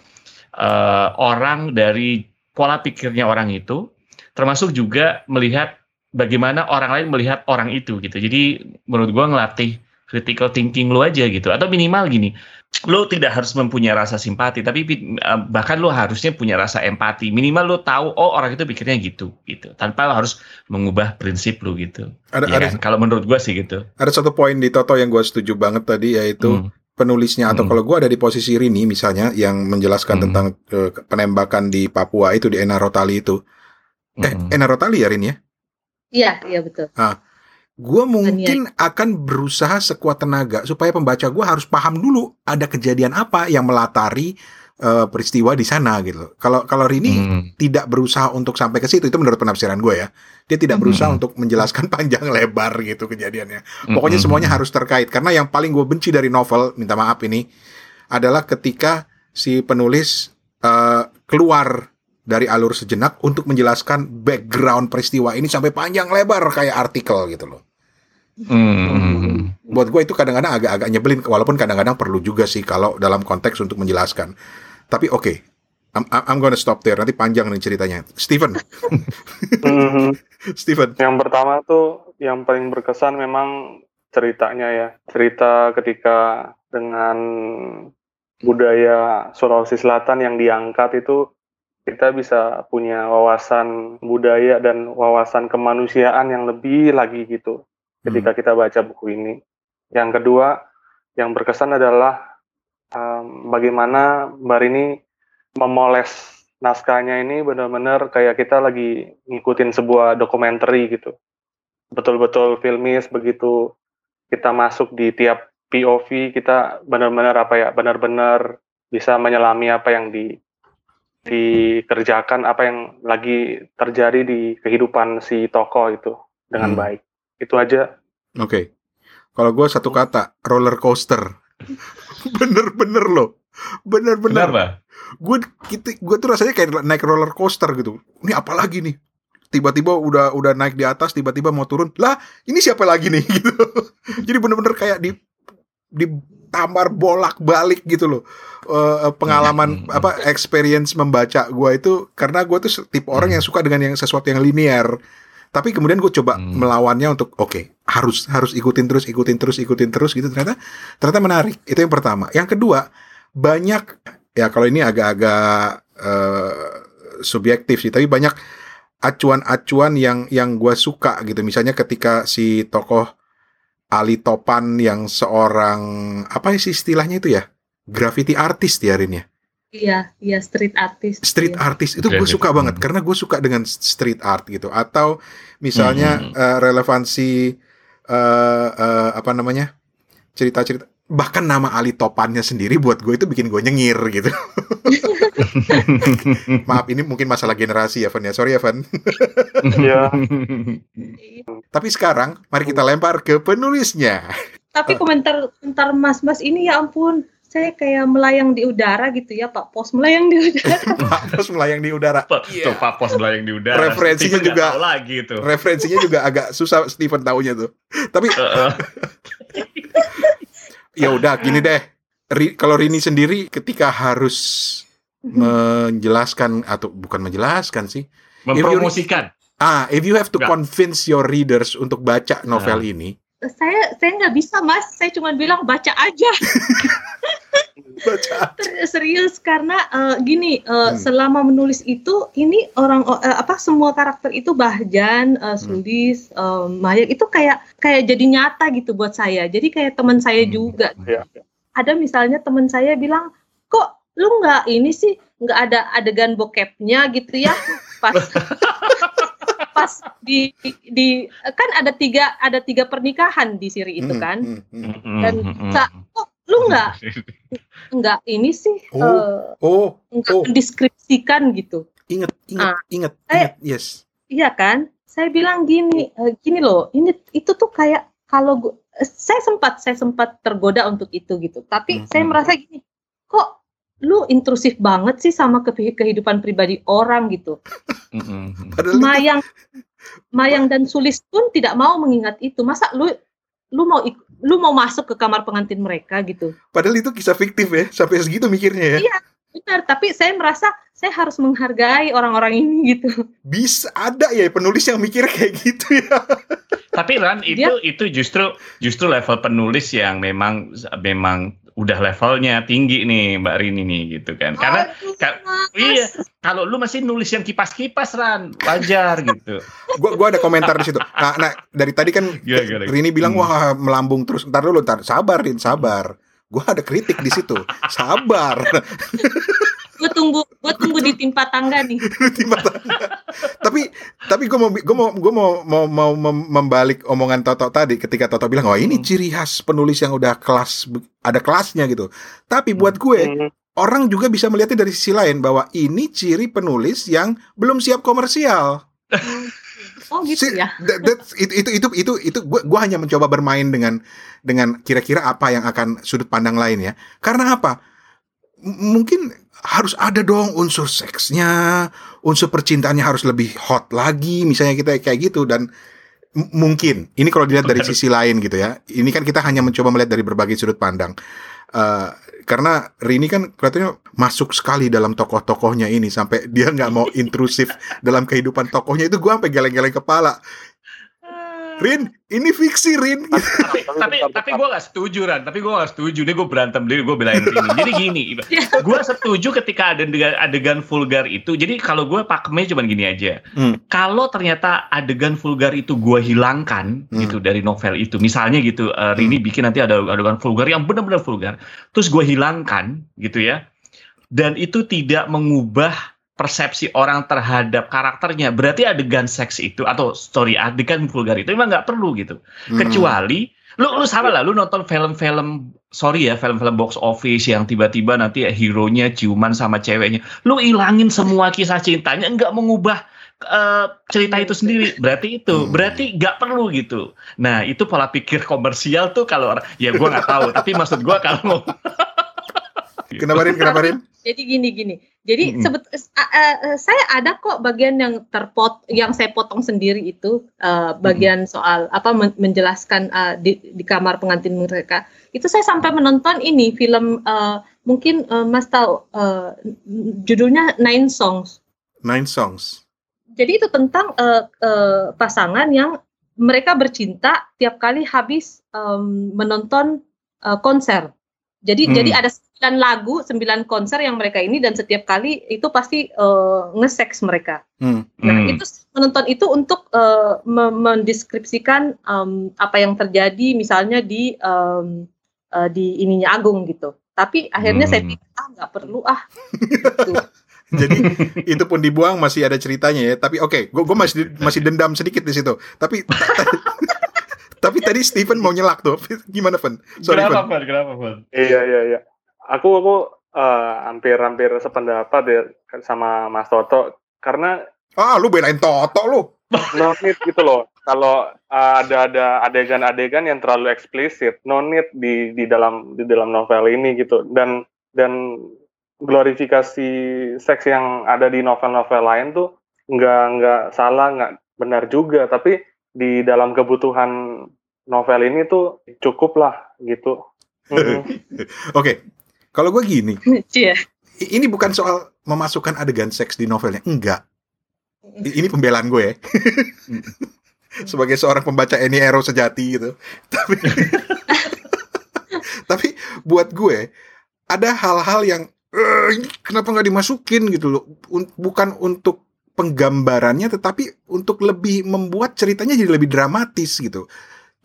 uh, orang dari pola pikirnya orang itu termasuk juga melihat bagaimana orang lain melihat orang itu gitu. Jadi menurut gua ngelatih critical thinking lu aja gitu. Atau minimal gini, lu tidak harus mempunyai rasa simpati, tapi eh, bahkan lu harusnya punya rasa empati. Minimal lu tahu oh orang itu pikirnya gitu gitu. Tanpa lu harus mengubah prinsip lu gitu. Ada, ya ada kan? kalau menurut gua sih gitu. Ada satu poin di Toto yang gua setuju banget tadi yaitu hmm penulisnya atau hmm. kalau gue ada di posisi Rini misalnya yang menjelaskan hmm. tentang uh, penembakan di Papua itu di Enarotali itu. Eh, hmm. Enarotali ya Rini ya? Iya, iya betul. Nah, gue mungkin akan berusaha sekuat tenaga supaya pembaca gue harus paham dulu ada kejadian apa yang melatari uh, peristiwa di sana gitu. Kalau kalau Rini hmm. tidak berusaha untuk sampai ke situ itu menurut penafsiran gue ya. Dia tidak berusaha hmm. untuk menjelaskan panjang lebar gitu kejadiannya. Pokoknya hmm. semuanya harus terkait karena yang paling gue benci dari novel, minta maaf ini adalah ketika si penulis uh, keluar dari alur sejenak untuk menjelaskan background peristiwa ini sampai panjang lebar kayak artikel gitu loh. Hmm. Buat gue itu kadang-kadang agak-agak nyebelin, walaupun kadang-kadang perlu juga sih kalau dalam konteks untuk menjelaskan. Tapi oke, okay, I'm, I'm gonna stop there. Nanti panjang nih ceritanya. Steven. mm-hmm. Steven. Yang pertama tuh yang paling berkesan memang ceritanya ya. Cerita ketika dengan budaya Sulawesi Selatan yang diangkat itu kita bisa punya wawasan budaya dan wawasan kemanusiaan yang lebih lagi gitu ketika hmm. kita baca buku ini. Yang kedua, yang berkesan adalah um, bagaimana Mbak Rini memoles naskahnya ini benar-benar kayak kita lagi ngikutin sebuah dokumenter gitu. Betul-betul filmis begitu kita masuk di tiap POV kita benar-benar apa ya benar-benar bisa menyelami apa yang di dikerjakan apa yang lagi terjadi di kehidupan si tokoh itu dengan hmm. baik. Itu aja. Oke. Okay. kalau gue satu kata roller coaster. Bener-bener loh. Bener-bener. Gue kita gue tuh rasanya kayak naik roller coaster gitu. Ini apa lagi nih? Tiba-tiba udah udah naik di atas tiba-tiba mau turun. Lah ini siapa lagi nih? Gitu. Jadi bener-bener kayak di di tambar bolak-balik gitu loh. Uh, pengalaman hmm. apa experience membaca gue itu karena gue tuh tipe orang yang suka dengan yang sesuatu yang linear. Tapi kemudian gue coba hmm. melawannya untuk oke okay, harus harus ikutin terus ikutin terus ikutin terus gitu. Ternyata ternyata menarik. Itu yang pertama. Yang kedua banyak ya kalau ini agak-agak uh, subjektif sih tapi banyak acuan-acuan yang yang gue suka gitu. Misalnya ketika si tokoh Ali Topan yang seorang apa sih istilahnya itu ya? Graffiti artist ya Rin ya? Iya, iya street artist. Street iya. artist itu gue suka banget karena gue suka dengan street art gitu. Atau misalnya hmm. uh, relevansi uh, uh, apa namanya cerita-cerita bahkan nama Ali Topannya sendiri buat gue itu bikin gue nyengir gitu. Maaf ini mungkin masalah generasi ya Van ya. Sorry ya Van. Iya. Tapi sekarang mari kita lempar ke penulisnya. Tapi komentar komentar Mas-mas ini ya ampun saya kayak melayang di udara gitu ya Pak Pos melayang di udara. Pak Pos melayang di udara. Iya. Tuh Pak Pos melayang di udara. Referensinya Steven juga lagi tuh. Referensinya juga agak susah Steven tahunya tuh. Tapi ya udah gini deh. Ri, kalau Rini sendiri ketika harus menjelaskan atau bukan menjelaskan sih, mempromosikan. Ah, if you have to Enggak. convince your readers untuk baca novel nah. ini, saya saya nggak bisa mas, saya cuma bilang baca aja. baca. Serius karena uh, gini, uh, hmm. selama menulis itu ini orang uh, apa semua karakter itu Bahjan, uh, Sulis, hmm. uh, Maya itu kayak kayak jadi nyata gitu buat saya. Jadi kayak teman saya hmm. juga. Ya. Ada misalnya teman saya bilang, kok lu nggak ini sih nggak ada adegan bokepnya gitu ya pas pas di di kan ada tiga ada tiga pernikahan di siri itu kan. dan sa, kok lu nggak nggak ini sih oh, uh, oh, nggak oh. mendeskripsikan gitu. Inget inget nah, inget inget yes. Iya kan? Saya bilang gini uh, gini loh ini itu tuh kayak kalau gua, saya sempat saya sempat tergoda untuk itu gitu. Tapi hmm. saya merasa gini lu intrusif banget sih sama ke kehidupan pribadi orang gitu. Mayang Mayang dan Sulis pun tidak mau mengingat itu. Masa lu lu mau lu mau masuk ke kamar pengantin mereka gitu. Padahal itu kisah fiktif ya, sampai segitu mikirnya ya. Iya, benar, tapi saya merasa saya harus menghargai orang-orang ini gitu. Bisa ada ya penulis yang mikir kayak gitu ya. Tapi Ran itu Dia, itu justru justru level penulis yang memang memang udah levelnya tinggi nih Mbak Rini nih gitu kan. Karena ka iya, kalau lu masih nulis yang kipas-kipas Ran, wajar gitu. gua gua ada komentar di situ. Nah, nah dari tadi kan gila, gila. Rini bilang hmm. wah melambung terus. Ntar dulu, ntar sabar Rin, sabar. Gua ada kritik di situ. Sabar. gue tunggu gue tunggu di timpa tangga nih timpa tangga tapi tapi gue mau gue mau gue mau mau mau membalik omongan Toto tadi ketika Toto bilang oh ini hmm. ciri khas penulis yang udah kelas ada kelasnya gitu tapi buat gue hmm. orang juga bisa melihatnya dari sisi lain bahwa ini ciri penulis yang belum siap komersial Oh gitu ya. That, that, itu itu itu itu itu gue gue hanya mencoba bermain dengan dengan kira-kira apa yang akan sudut pandang lain ya. Karena apa? M mungkin harus ada dong unsur seksnya, unsur percintaannya harus lebih hot lagi, misalnya kita kayak gitu dan mungkin ini kalau dilihat dari sisi lain gitu ya. Ini kan kita hanya mencoba melihat dari berbagai sudut pandang. Uh, karena Rini kan kelihatannya masuk sekali dalam tokoh-tokohnya ini sampai dia nggak mau intrusif dalam kehidupan tokohnya itu gue sampai geleng-geleng kepala Rin, ini fiksi Rin. tapi tapi tapi gue gak setuju Ran. Tapi gue gak setuju. Nih gue berantem diri gue belain Rini. Jadi gini, gue setuju ketika ada adegan, adegan vulgar itu. Jadi kalau gue pakemnya cuma gini aja. Hmm. Kalau ternyata adegan vulgar itu gue hilangkan hmm. gitu dari novel itu. Misalnya gitu, uh, Rini hmm. bikin nanti ada adegan vulgar yang benar-benar vulgar. Terus gue hilangkan gitu ya. Dan itu tidak mengubah persepsi orang terhadap karakternya. Berarti adegan seks itu atau story adegan vulgar itu memang nggak perlu gitu. Hmm. kecuali lu lu sama lah lu nonton film-film sorry ya film-film box office yang tiba-tiba nanti ya hero nya ciuman sama ceweknya. Lu ilangin semua kisah cintanya nggak mengubah uh, cerita itu sendiri. Berarti itu hmm. berarti nggak perlu gitu. Nah itu pola pikir komersial tuh kalau ya gua nggak tahu tapi maksud gua kalau kenapa Rin? Kenapa Rin jadi gini gini. Jadi mm -hmm. sebet, uh, uh, saya ada kok bagian yang terpot, yang saya potong sendiri itu uh, bagian mm -hmm. soal apa men menjelaskan uh, di, di kamar pengantin mereka. Itu saya sampai menonton ini film uh, mungkin uh, Mas tahu uh, judulnya Nine Songs. Nine Songs. Jadi itu tentang uh, uh, pasangan yang mereka bercinta tiap kali habis um, menonton uh, konser. Jadi hmm. jadi ada sembilan lagu, sembilan konser yang mereka ini dan setiap kali itu pasti uh, nge-sex mereka. Hmm. Nah, hmm. itu menonton itu untuk uh, mendeskripsikan um, apa yang terjadi misalnya di um, uh, di ininya Agung gitu. Tapi akhirnya hmm. saya pikir ah nggak perlu ah. gitu. Jadi itu pun dibuang masih ada ceritanya ya. Tapi oke, okay, gue masih masih dendam sedikit di situ. Tapi tapi tadi Steven mau nyelak tuh. Gimana, Fen? Sorry, kenapa, Fen? Kenapa, Fen? Iya, iya, iya aku aku uh, hampir-hampir sependapat ya sama Mas Toto karena ah lu belain Toto lu no need gitu loh kalau uh, ada ada adegan-adegan yang terlalu eksplisit no need di di dalam di dalam novel ini gitu dan dan glorifikasi seks yang ada di novel-novel lain tuh nggak nggak salah nggak benar juga tapi di dalam kebutuhan novel ini tuh cukup lah gitu. Hmm. Oke, okay. Kalau gue gini, yeah. ini bukan soal memasukkan adegan seks di novelnya, enggak. Ini pembelaan gue ya. Sebagai seorang pembaca Annie Ero sejati gitu. Tapi tapi buat gue ada hal-hal yang ini kenapa nggak dimasukin gitu loh. Bukan untuk penggambarannya tetapi untuk lebih membuat ceritanya jadi lebih dramatis gitu.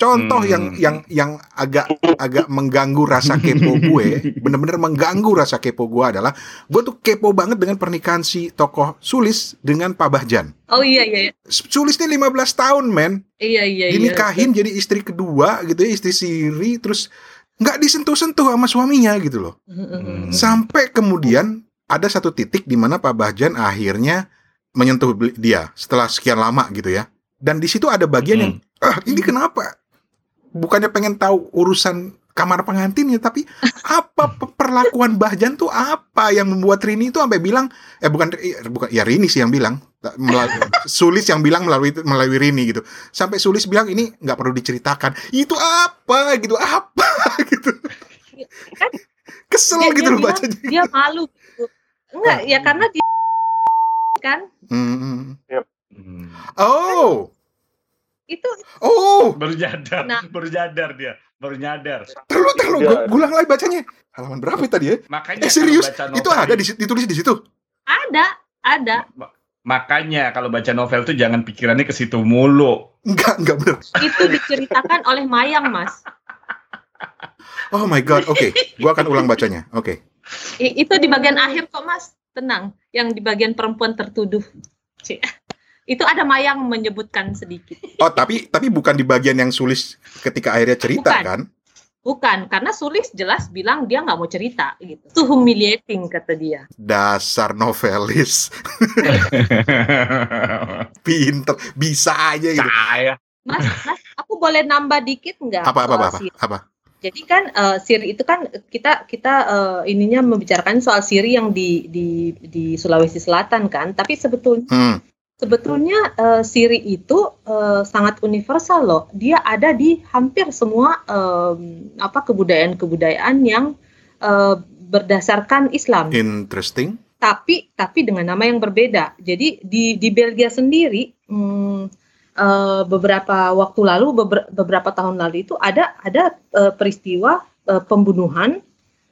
Contoh hmm. yang yang yang agak agak mengganggu rasa kepo gue, bener-bener mengganggu rasa kepo gue adalah gue tuh kepo banget dengan pernikahan si tokoh Sulis dengan Pak Bahjan. Oh iya iya. iya. Sulis ini 15 tahun, men. Iya iya. iya. Dinikahin iya. jadi istri kedua gitu ya, istri siri terus nggak disentuh-sentuh sama suaminya gitu loh. Hmm. Sampai kemudian ada satu titik di mana Pak Bahjan akhirnya menyentuh dia setelah sekian lama gitu ya. Dan di situ ada bagian hmm. yang ah ini kenapa bukannya pengen tahu urusan kamar pengantinnya tapi apa perlakuan Bahjan tuh apa yang membuat Rini itu sampai bilang eh bukan bukan ya Rini sih yang bilang melalui, Sulis yang bilang melalui melalui Rini gitu. Sampai Sulis bilang ini nggak perlu diceritakan. Itu apa? gitu. Apa? gitu. Kan, kesel dia, gitu dia loh bacanya. dia malu gitu. Enggak ya karena dia kan hmm. Yep. oh itu oh! Baru nyadar nah. baru nyadar dia baru nyadar. Terlalu terlalu gue gulang lagi bacanya. Halaman berapa tadi ya? Makanya eh, serius? itu ada di, ditulis di situ? Ada ada. Makanya kalau baca novel tuh jangan pikirannya ke situ mulu. Enggak enggak benar itu diceritakan oleh Mayang mas. Oh my god oke. Okay. gue akan ulang bacanya oke. Okay. itu di bagian akhir kok mas. Tenang yang di bagian perempuan tertuduh itu ada Mayang menyebutkan sedikit. Oh, tapi tapi bukan di bagian yang Sulis ketika akhirnya cerita bukan. kan? Bukan, karena Sulis jelas bilang dia nggak mau cerita gitu. Itu humiliating kata dia. Dasar novelis. Pinter, bisa aja gitu. Saya. Mas, mas, aku boleh nambah dikit nggak? Apa apa apa, apa? apa? Jadi kan uh, Siri itu kan kita kita uh, ininya membicarakan soal Siri yang di di di Sulawesi Selatan kan, tapi sebetulnya hmm sebetulnya uh, Siri itu uh, sangat universal loh. Dia ada di hampir semua um, apa kebudayaan-kebudayaan yang uh, berdasarkan Islam. Interesting. Tapi tapi dengan nama yang berbeda. Jadi di di Belgia sendiri um, uh, beberapa waktu lalu beberapa tahun lalu itu ada ada uh, peristiwa uh, pembunuhan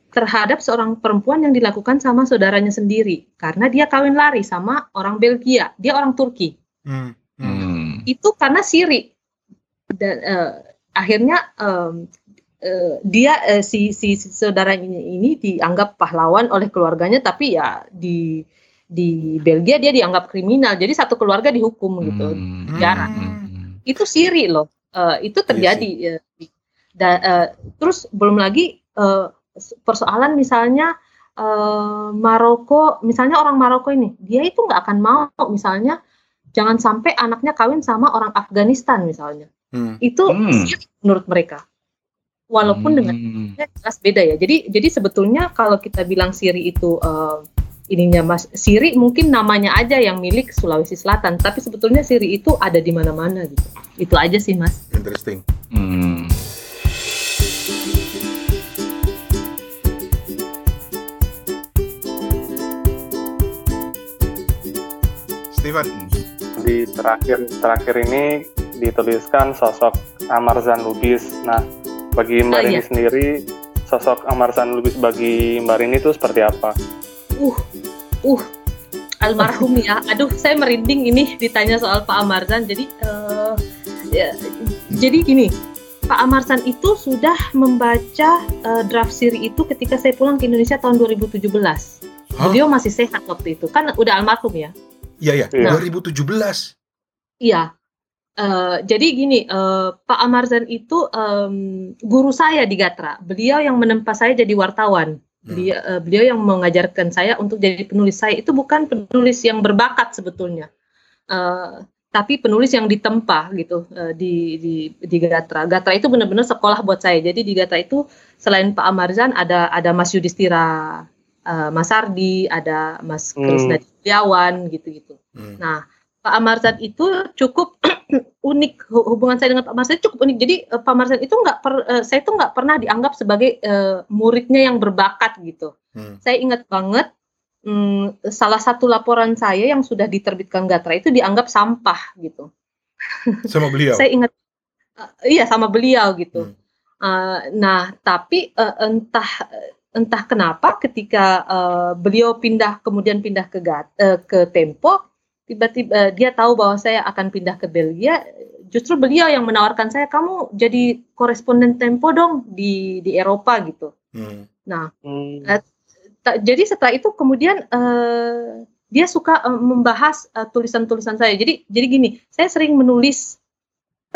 terhadap seorang perempuan yang dilakukan sama saudaranya sendiri karena dia kawin lari sama orang Belgia, dia orang Turki. Hmm. Hmm. Itu karena Siri dan uh, akhirnya um, uh, dia uh, si, si si saudara ini, ini dianggap pahlawan oleh keluarganya, tapi ya di di Belgia dia dianggap kriminal jadi satu keluarga dihukum gitu hmm. jarang hmm. itu siri loh uh, itu terjadi yes, uh, da, uh, terus belum lagi uh, persoalan misalnya uh, Maroko misalnya orang Maroko ini dia itu nggak akan mau misalnya jangan sampai anaknya kawin sama orang Afghanistan misalnya hmm. itu hmm. menurut mereka walaupun hmm. dengan jelas beda ya. Jadi jadi sebetulnya kalau kita bilang Siri itu uh, ininya Mas Siri mungkin namanya aja yang milik Sulawesi Selatan, tapi sebetulnya Siri itu ada di mana-mana gitu. Itu aja sih Mas. Interesting. Hmm. Steven di terakhir terakhir ini dituliskan sosok Amarzan Lubis. Nah, bagi Mbak oh, Rini iya. sendiri, sosok Amarsan Lubis bagi Mbak Rini itu seperti apa? Uh, uh, almarhum ya. Aduh, saya merinding ini ditanya soal Pak Amarsan. Jadi, uh, ya, jadi gini, Pak Amarsan itu sudah membaca uh, draft siri itu ketika saya pulang ke Indonesia tahun 2017. Huh? Beliau masih sehat waktu itu, kan udah almarhum ya. Iya ya, nah, 2017. Iya, Uh, jadi gini, uh, Pak Amarzan itu um, guru saya di Gatra. Beliau yang menempa saya jadi wartawan. Hmm. Beliau, uh, beliau yang mengajarkan saya untuk jadi penulis. Saya itu bukan penulis yang berbakat sebetulnya, uh, tapi penulis yang ditempa gitu uh, di, di di Gatra. Gatra itu benar-benar sekolah buat saya. Jadi di Gatra itu selain Pak Amarzan ada ada Mas Yudhistira, uh, Mas Ardi, ada Mas hmm. Krisna Setiawan gitu-gitu. Hmm. Nah Pak Amarzan itu cukup unik hubungan saya dengan Pak Marzan cukup unik. Jadi uh, Pak Marzan itu nggak per, uh, saya itu nggak pernah dianggap sebagai uh, muridnya yang berbakat gitu. Hmm. Saya ingat banget um, salah satu laporan saya yang sudah diterbitkan Gatra itu dianggap sampah gitu. Sama beliau. saya ingat uh, iya sama beliau gitu. Hmm. Uh, nah tapi uh, entah entah kenapa ketika uh, beliau pindah kemudian pindah ke Gat, uh, ke Tempo tiba-tiba dia tahu bahwa saya akan pindah ke Belgia justru beliau yang menawarkan saya kamu jadi koresponden Tempo dong di di Eropa gitu hmm. nah hmm. Uh, jadi setelah itu kemudian uh, dia suka uh, membahas tulisan-tulisan saya jadi jadi gini saya sering menulis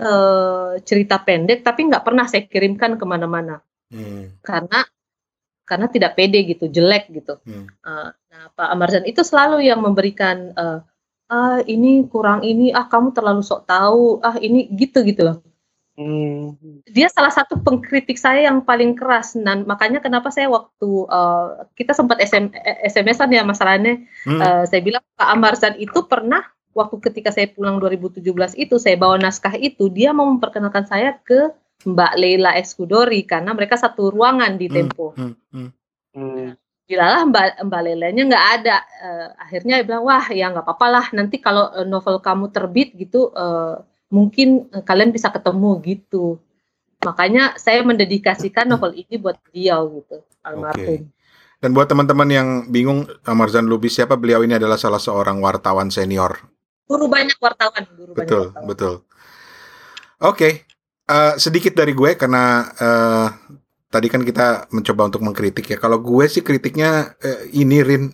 uh, cerita pendek tapi nggak pernah saya kirimkan ke mana-mana hmm. karena karena tidak pede gitu jelek gitu hmm. uh, nah Pak Amarzan itu selalu yang memberikan uh, ah ini kurang ini ah kamu terlalu sok tahu ah ini gitu gitu loh hmm. dia salah satu pengkritik saya yang paling keras dan makanya kenapa saya waktu uh, kita sempat SM, SMS-an ya masalahnya hmm. uh, saya bilang Pak Amarsan itu pernah waktu ketika saya pulang 2017 itu saya bawa naskah itu dia mau memperkenalkan saya ke Mbak Leila Eskudori karena mereka satu ruangan di hmm, Tempo. Hmm, hmm, hmm dilalah mbak mbak Lelenya nggak ada uh, akhirnya dia bilang wah ya nggak apa-apa lah nanti kalau uh, novel kamu terbit gitu uh, mungkin uh, kalian bisa ketemu gitu makanya saya mendedikasikan novel ini buat beliau gitu almarhum. Okay. Dan buat teman-teman yang bingung Marzan Lubis siapa beliau ini adalah salah seorang wartawan senior. Guru banyak wartawan. Guru betul banyak wartawan. betul. Oke, okay. Uh, sedikit dari gue karena uh, tadi kan kita mencoba untuk mengkritik ya. Kalau gue sih kritiknya eh, ini Rin,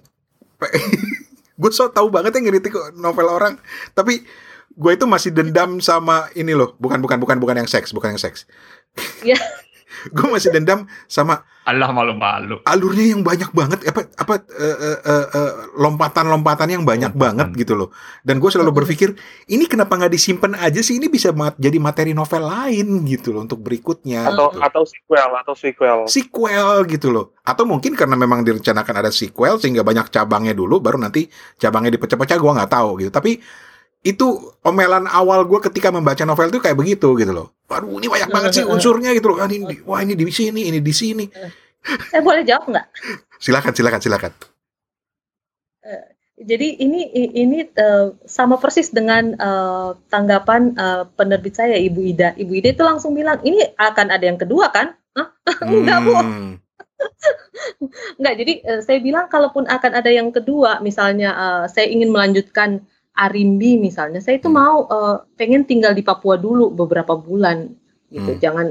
gue so tau banget ya ngeritik novel orang. Tapi gue itu masih dendam sama ini loh. Bukan bukan bukan bukan yang seks, bukan yang seks. Iya. gue masih dendam sama Allah malu-malu. Alurnya yang banyak banget apa apa uh, uh, uh, lompatan-lompatan yang banyak lompatan. banget gitu loh. Dan gue selalu berpikir ini kenapa nggak disimpan aja sih ini bisa mat jadi materi novel lain gitu loh untuk berikutnya. Atau gitu. atau sequel atau sequel. Sequel gitu loh. Atau mungkin karena memang direncanakan ada sequel sehingga banyak cabangnya dulu baru nanti cabangnya dipecah-pecah gue nggak tahu gitu. Tapi itu omelan awal gue ketika membaca novel itu kayak begitu gitu loh. Waduh ini banyak banget sih unsurnya gitu loh. Ini, wah ini di sini, ini di sini. Saya boleh jawab nggak? Silakan, silakan, silakan. Uh, jadi ini ini uh, sama persis dengan uh, tanggapan uh, penerbit saya Ibu Ida. Ibu Ida itu langsung bilang ini akan ada yang kedua kan? Hah? Enggak bu. Enggak. Jadi uh, saya bilang kalaupun akan ada yang kedua, misalnya uh, saya ingin melanjutkan Arimbi misalnya, saya itu hmm. mau uh, pengen tinggal di Papua dulu beberapa bulan gitu. Hmm. Jangan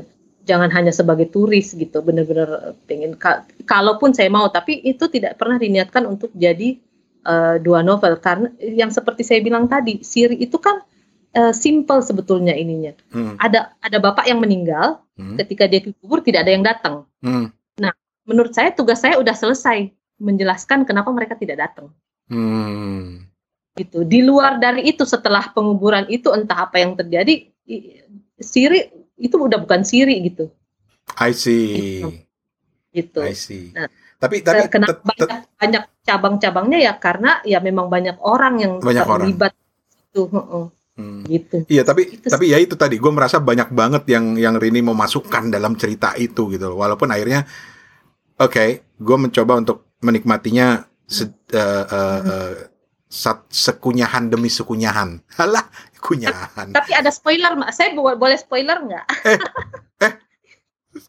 jangan hanya sebagai turis gitu, benar-benar pengen ka kalaupun saya mau, tapi itu tidak pernah diniatkan untuk jadi uh, dua novel karena yang seperti saya bilang tadi Siri itu kan uh, simple sebetulnya ininya hmm. ada ada bapak yang meninggal hmm. ketika dia dikubur tidak ada yang datang hmm. nah menurut saya tugas saya udah selesai menjelaskan kenapa mereka tidak datang hmm. Gitu. Di luar dari itu setelah penguburan itu entah apa yang terjadi Siri itu udah bukan Siri gitu. I see. Gitu, gitu. I see. Nah, tapi tapi kenapa banyak, banyak cabang-cabangnya ya? Karena ya memang banyak orang yang banyak terlibat orang. itu hmm. gitu. Iya tapi itu. tapi ya itu tadi gue merasa banyak banget yang yang Rini mau masukkan dalam cerita itu gitu walaupun akhirnya oke okay, gue mencoba untuk menikmatinya se, uh, uh, uh, sat, sekunyahan demi sekunyahan. Halah kunyahan. Tapi ada spoiler saya boleh spoiler nggak? Eh, eh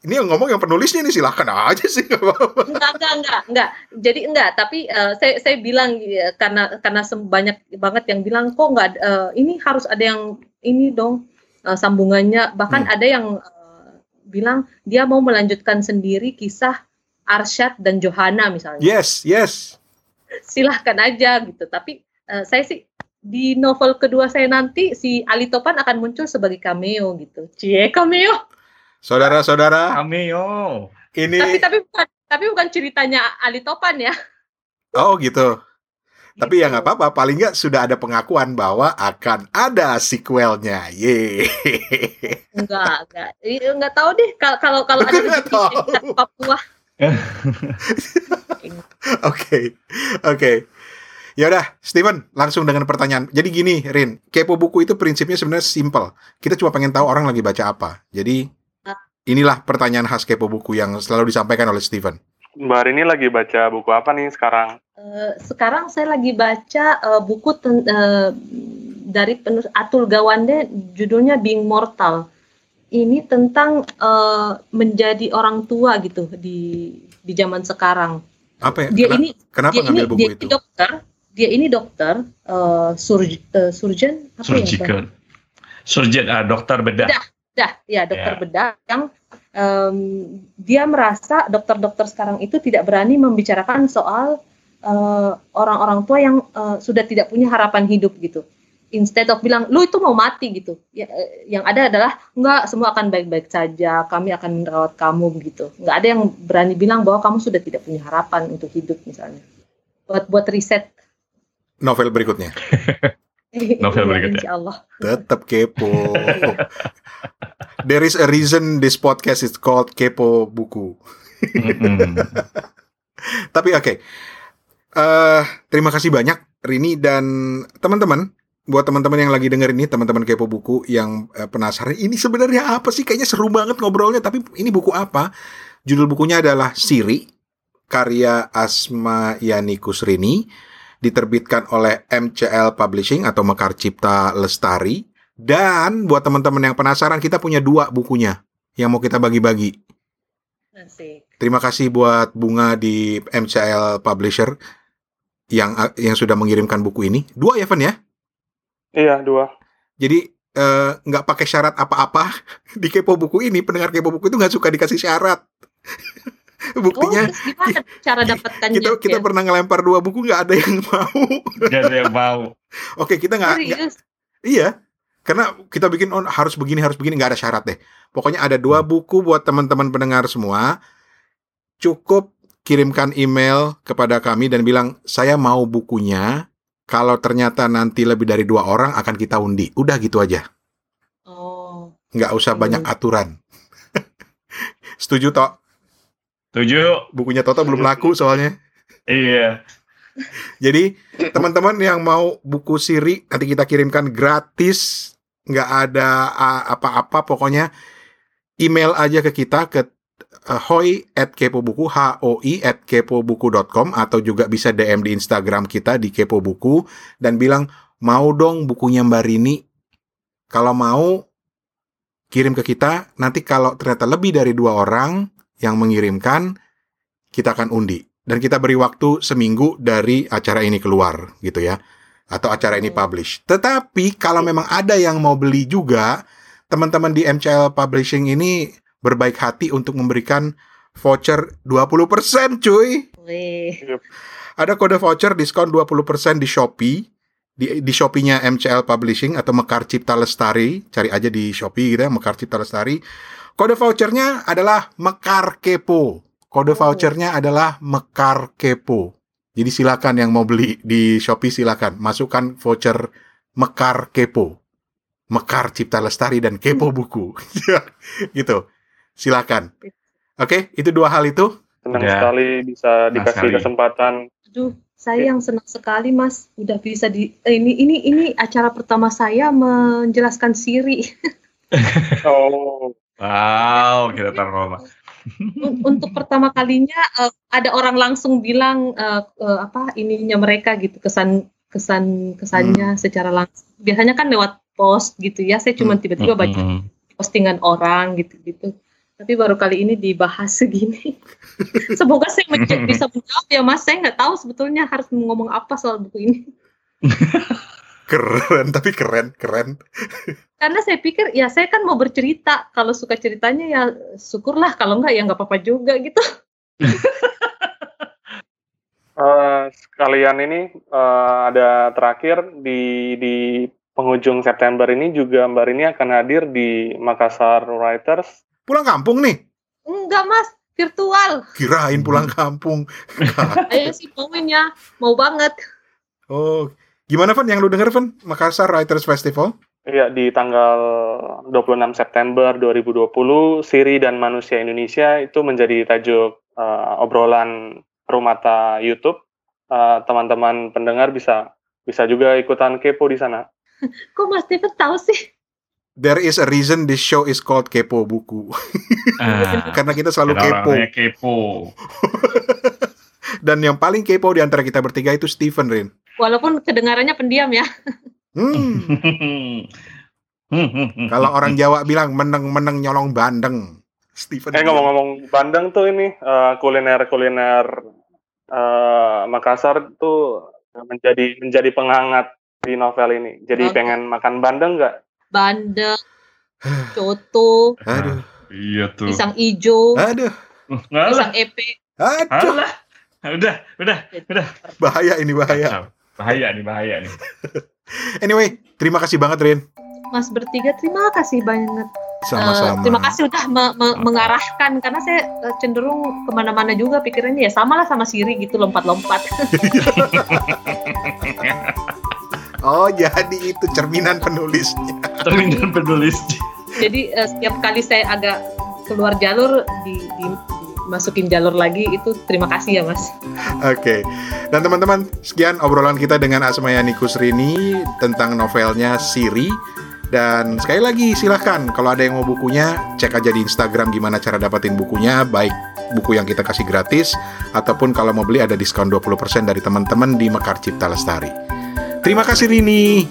ini yang ngomong yang penulisnya ini silahkan aja sih enggak enggak enggak enggak jadi enggak tapi uh, saya saya bilang ya, karena karena banyak banget yang bilang kok enggak uh, ini harus ada yang ini dong uh, sambungannya. Bahkan hmm. ada yang uh, bilang dia mau melanjutkan sendiri kisah Arsyad dan Johanna misalnya. Yes yes silahkan aja gitu tapi uh, saya sih di novel kedua saya nanti si Ali Topan akan muncul sebagai cameo gitu cie cameo Saudara-saudara, cameo. Ini Tapi tapi bukan tapi bukan ceritanya Ali Topan ya. Oh gitu. Tapi ya nggak apa-apa, paling nggak sudah ada pengakuan bahwa akan ada sequelnya. Ye. Enggak, enggak. Enggak tahu deh kalau kalau ada di Papua. Oke. Oke. Ya udah, Steven, langsung dengan pertanyaan. Jadi gini, Rin, kepo buku itu prinsipnya sebenarnya simple. Kita cuma pengen tahu orang lagi baca apa. Jadi Inilah pertanyaan khas kepo buku yang selalu disampaikan oleh Steven. Mbak Rini lagi baca buku apa nih sekarang? Uh, sekarang saya lagi baca uh, buku ten, uh, dari penulis Atul Gawande, judulnya Being Mortal. Ini tentang uh, menjadi orang tua gitu di di zaman sekarang. Apa ya? Dia Kenapa, ini kenapa dia ngambil ini, buku dia itu? Ini dokter, dia ini dokter, uh, surg, uh, surgeon, apa Surgical. ya? Surgeon, uh, dokter bedah. bedah bedah, ya dokter yeah. bedah yang um, dia merasa dokter-dokter sekarang itu tidak berani membicarakan soal orang eh, orang-orang tua yang uh, sudah tidak punya harapan hidup gitu. Instead of bilang lu itu mau mati gitu, ya, yang ada adalah enggak semua akan baik-baik saja, kami akan merawat kamu begitu. Enggak ada yang berani bilang bahwa kamu sudah tidak punya harapan untuk hidup misalnya. Buat buat riset. Novel berikutnya. Novel berikutnya. Insya Allah. Tetap kepo. There is a reason this podcast is called Kepo Buku. Tapi oke. Okay. Uh, eh, terima kasih banyak Rini dan teman-teman. Buat teman-teman yang lagi denger ini, teman-teman Kepo Buku yang uh, penasaran, ini sebenarnya apa sih? Kayaknya seru banget ngobrolnya, tapi ini buku apa? Judul bukunya adalah Siri, karya Asma Yani Kusrini, diterbitkan oleh MCL Publishing atau Mekar Cipta Lestari. Dan buat teman-teman yang penasaran, kita punya dua bukunya yang mau kita bagi-bagi. Terima kasih buat Bunga di MCL Publisher yang yang sudah mengirimkan buku ini. Dua ya, Van ya? Iya, dua. Jadi eh, nggak uh, pakai syarat apa-apa di kepo buku ini. Pendengar kepo buku itu nggak suka dikasih syarat. Buktinya oh, cara dapatkan kita kita ya? pernah ngelempar dua buku nggak ada yang mau. Nggak ada yang mau. Oke kita nggak. Iya karena kita bikin oh, harus begini harus begini nggak ada syarat deh pokoknya ada dua hmm. buku buat teman-teman pendengar semua cukup kirimkan email kepada kami dan bilang saya mau bukunya kalau ternyata nanti lebih dari dua orang akan kita undi. Udah gitu aja. Oh nggak usah hmm. banyak aturan. Setuju toh setuju. Bukunya Toto belum laku soalnya. Iya. Jadi teman-teman yang mau buku Siri nanti kita kirimkan gratis. Nggak ada apa-apa pokoknya email aja ke kita ke hoi at kepobuku h o i at kepobuku.com atau juga bisa DM di Instagram kita di kepo buku dan bilang mau dong bukunya Mbak Rini. Kalau mau kirim ke kita. Nanti kalau ternyata lebih dari dua orang yang mengirimkan kita akan undi. Dan kita beri waktu seminggu dari acara ini keluar gitu ya atau acara ini publish. Tetapi kalau memang ada yang mau beli juga, teman-teman di MCL Publishing ini berbaik hati untuk memberikan voucher 20% cuy. Wih. ada kode voucher diskon 20% di Shopee di, di Shopee-nya MCL Publishing atau Mekar Cipta Lestari, cari aja di Shopee gitu ya, Mekar Cipta Lestari. Kode vouchernya adalah Mekar Kepo. Kode vouchernya adalah Mekar Kepo. Jadi silakan yang mau beli di Shopee silakan masukkan voucher Mekar Kepo. Mekar Cipta Lestari dan Kepo Buku. gitu. Silakan. Oke, okay, itu dua hal itu. Senang ya. sekali bisa dikasih kesempatan. Aduh, saya yang senang sekali, Mas. Udah bisa di eh, ini ini ini acara pertama saya menjelaskan Siri. oh. Wow, kita taruh Mas. Untuk pertama kalinya uh, ada orang langsung bilang uh, uh, apa ininya mereka gitu kesan kesan kesannya hmm. secara langsung. Biasanya kan lewat post gitu ya. Saya cuma hmm. tiba-tiba hmm. baca postingan orang gitu-gitu. Tapi baru kali ini dibahas segini. Semoga saya bisa menjawab ya Mas. Saya nggak tahu sebetulnya harus ngomong apa soal buku ini. keren, tapi keren, keren. Karena saya pikir ya saya kan mau bercerita. Kalau suka ceritanya ya syukurlah. Kalau nggak ya nggak apa-apa juga gitu. uh, sekalian ini uh, ada terakhir di di penghujung September ini juga Mbak Rini akan hadir di Makassar Writers Pulang kampung nih? Enggak mas, virtual. Kirain pulang kampung. Ayo sih maunya, mau banget. Oh, gimana Van yang lu denger Van? Makassar Writers Festival? Iya, di tanggal 26 September 2020, Siri dan Manusia Indonesia itu menjadi tajuk uh, obrolan Rumata YouTube. Uh, teman-teman pendengar bisa bisa juga ikutan kepo di sana. Kok Mas Steven tahu sih? There is a reason this show is called Kepo Buku. Ah, Karena kita selalu kepo. kepo. Dan yang paling kepo di antara kita bertiga itu Steven Rin. Walaupun kedengarannya pendiam ya. Hmm. Kalau orang Jawa bilang meneng-meneng nyolong bandeng. Steven. Eh ngomong-ngomong bandeng tuh ini uh, kuliner-kuliner uh, Makassar tuh menjadi menjadi penghangat di novel ini. Jadi oh. pengen makan bandeng nggak? Bandeng, coto, aduh, iya tuh, pisang ijo, aduh, pisang epe, aduh, Alah. udah, udah, udah, bahaya ini bahaya, bahaya nih, bahaya nih. anyway, terima kasih banget Rin. Mas bertiga terima kasih banget. Sama-sama. Uh, terima kasih udah me me mengarahkan karena saya uh, cenderung ke mana-mana juga pikirannya ya sama lah sama Siri gitu lompat-lompat. Oh, jadi itu cerminan penulisnya. Cerminan penulisnya. jadi uh, setiap kali saya agak keluar jalur di, di masukin jalur lagi itu terima kasih ya mas. Oke, okay. dan teman-teman sekian obrolan kita dengan Asmayani Kusrini tentang novelnya Siri. Dan sekali lagi silahkan kalau ada yang mau bukunya cek aja di Instagram gimana cara dapetin bukunya baik buku yang kita kasih gratis ataupun kalau mau beli ada diskon 20% dari teman-teman di Mekar Cipta Lestari. Terima kasih Rini.